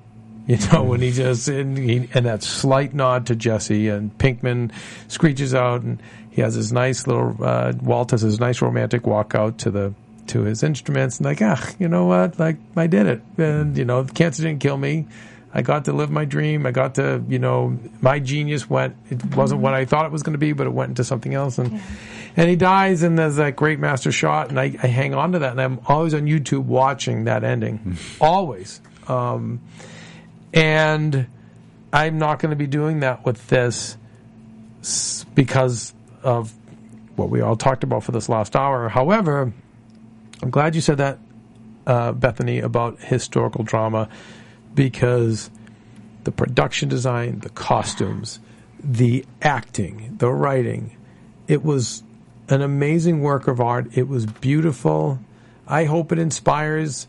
You [LAUGHS] know, when he just and, he, and that slight nod to Jesse and Pinkman screeches out, and he has his nice little uh, Walt has his nice romantic walk out to the to his instruments, and like, ah, you know what, like I did it, and you know, cancer didn't kill me. I got to live my dream. I got to, you know, my genius went. It wasn't what I thought it was going to be, but it went into something else. And and he dies, and there's that great master shot, and I, I hang on to that, and I'm always on YouTube watching that ending, [LAUGHS] always. Um, and I'm not going to be doing that with this because of what we all talked about for this last hour. However, I'm glad you said that, uh, Bethany, about historical drama because the production design, the costumes, the acting, the writing, it was an amazing work of art. It was beautiful. I hope it inspires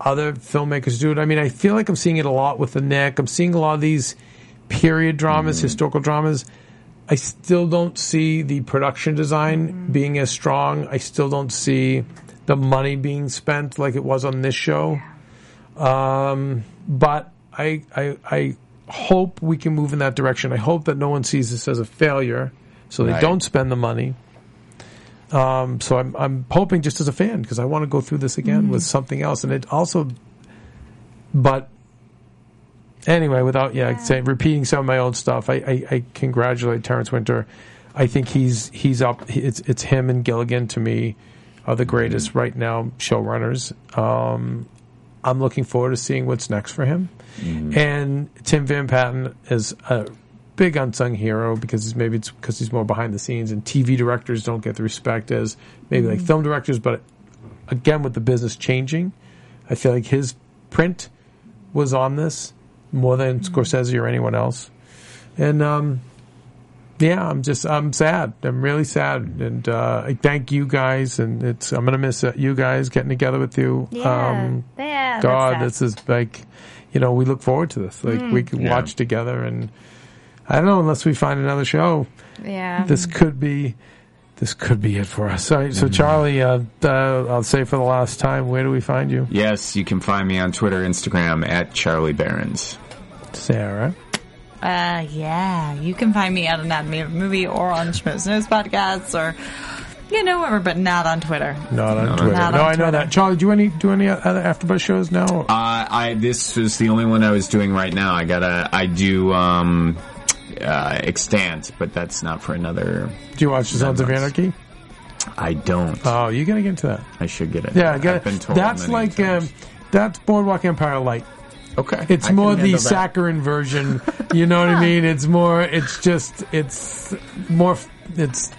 other filmmakers to do it. I mean, I feel like I'm seeing it a lot with the Nick. I'm seeing a lot of these period dramas, historical dramas. I still don't see the production design being as strong. I still don't see the money being spent like it was on this show. Um, but I, I, I hope we can move in that direction. I hope that no one sees this as a failure, so they Right. don't spend the money. Um, so I'm, I'm hoping just as a fan because I want to go through this again with something else, and it also, but anyway, without yeah, saying repeating some of my own stuff, I, I, I congratulate Terence Winter. I think he's he's up. It's it's him and Gilligan to me are the greatest right now showrunners. Um, I'm looking forward to seeing what's next for him. And Tim Van Patten is a big unsung hero because maybe it's because he's more behind the scenes and TV directors don't get the respect as maybe like film directors. But again, with the business changing, I feel like his print was on this more than Scorsese or anyone else. And um, yeah, I'm just I'm sad. I'm really sad, and uh, I thank you guys. And it's I'm gonna miss uh, you guys getting together with you. Yeah. Um, yeah. God, this is like, you know, we look forward to this. Like we can Yeah. watch together, and I don't know unless we find another show. Yeah. This could be, this could be it for us. So, so Charlie, uh, uh, I'll say for the last time, where do we find you, Yes, you can find me on Twitter, Instagram at Charlie Berens. Sara? Uh, yeah. You can find me at Anatomy of a Movie or on Schmoes News Podcasts or, you know, wherever, but not on Twitter. Not on Not on Twitter. Not no, on I know Twitter. that. Charlie, do you any do any other AfterBuzz shows now? Uh, I this was the only one I was doing right now. I gotta I do um, uh, extant, but that's not for another. do you watch the Sons of. Anarchy? I don't. Oh, you gotta get into that. I should get it. Yeah, I've get been it. told That's like um, that's Boardwalk Empire light. Okay. It's I more the handle that. saccharin version. [LAUGHS] You know what I mean? It's more. It's just. It's more. It's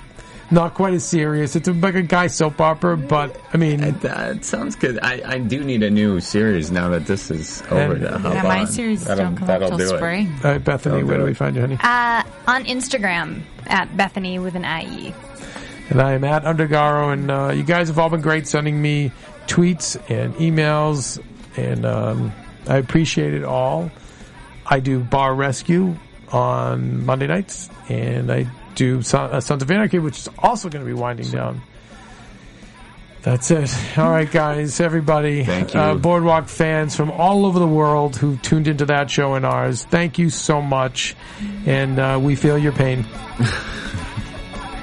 not quite as serious. It's like a guy soap opera, but I mean, That sounds good. I, I do need a new series now that this is over. And- to hop Yeah, my on. series That'll- don't come that'll up do till it. spring. all right, Bethany, That'll where do do we find you, honey? Uh, on Instagram at Bethany with an IE. And I am at Undergaro, and uh, you guys have all been great sending me tweets and emails, and um, I appreciate it all. I do Bar Rescue on Monday nights, and I do uh, Sons of Anarchy, which is also going to be winding down. That's it. All right, guys, everybody, Thank you. Uh, Boardwalk fans from all over the world who tuned into that show and ours. Thank you so much, and uh, we feel your pain. [LAUGHS]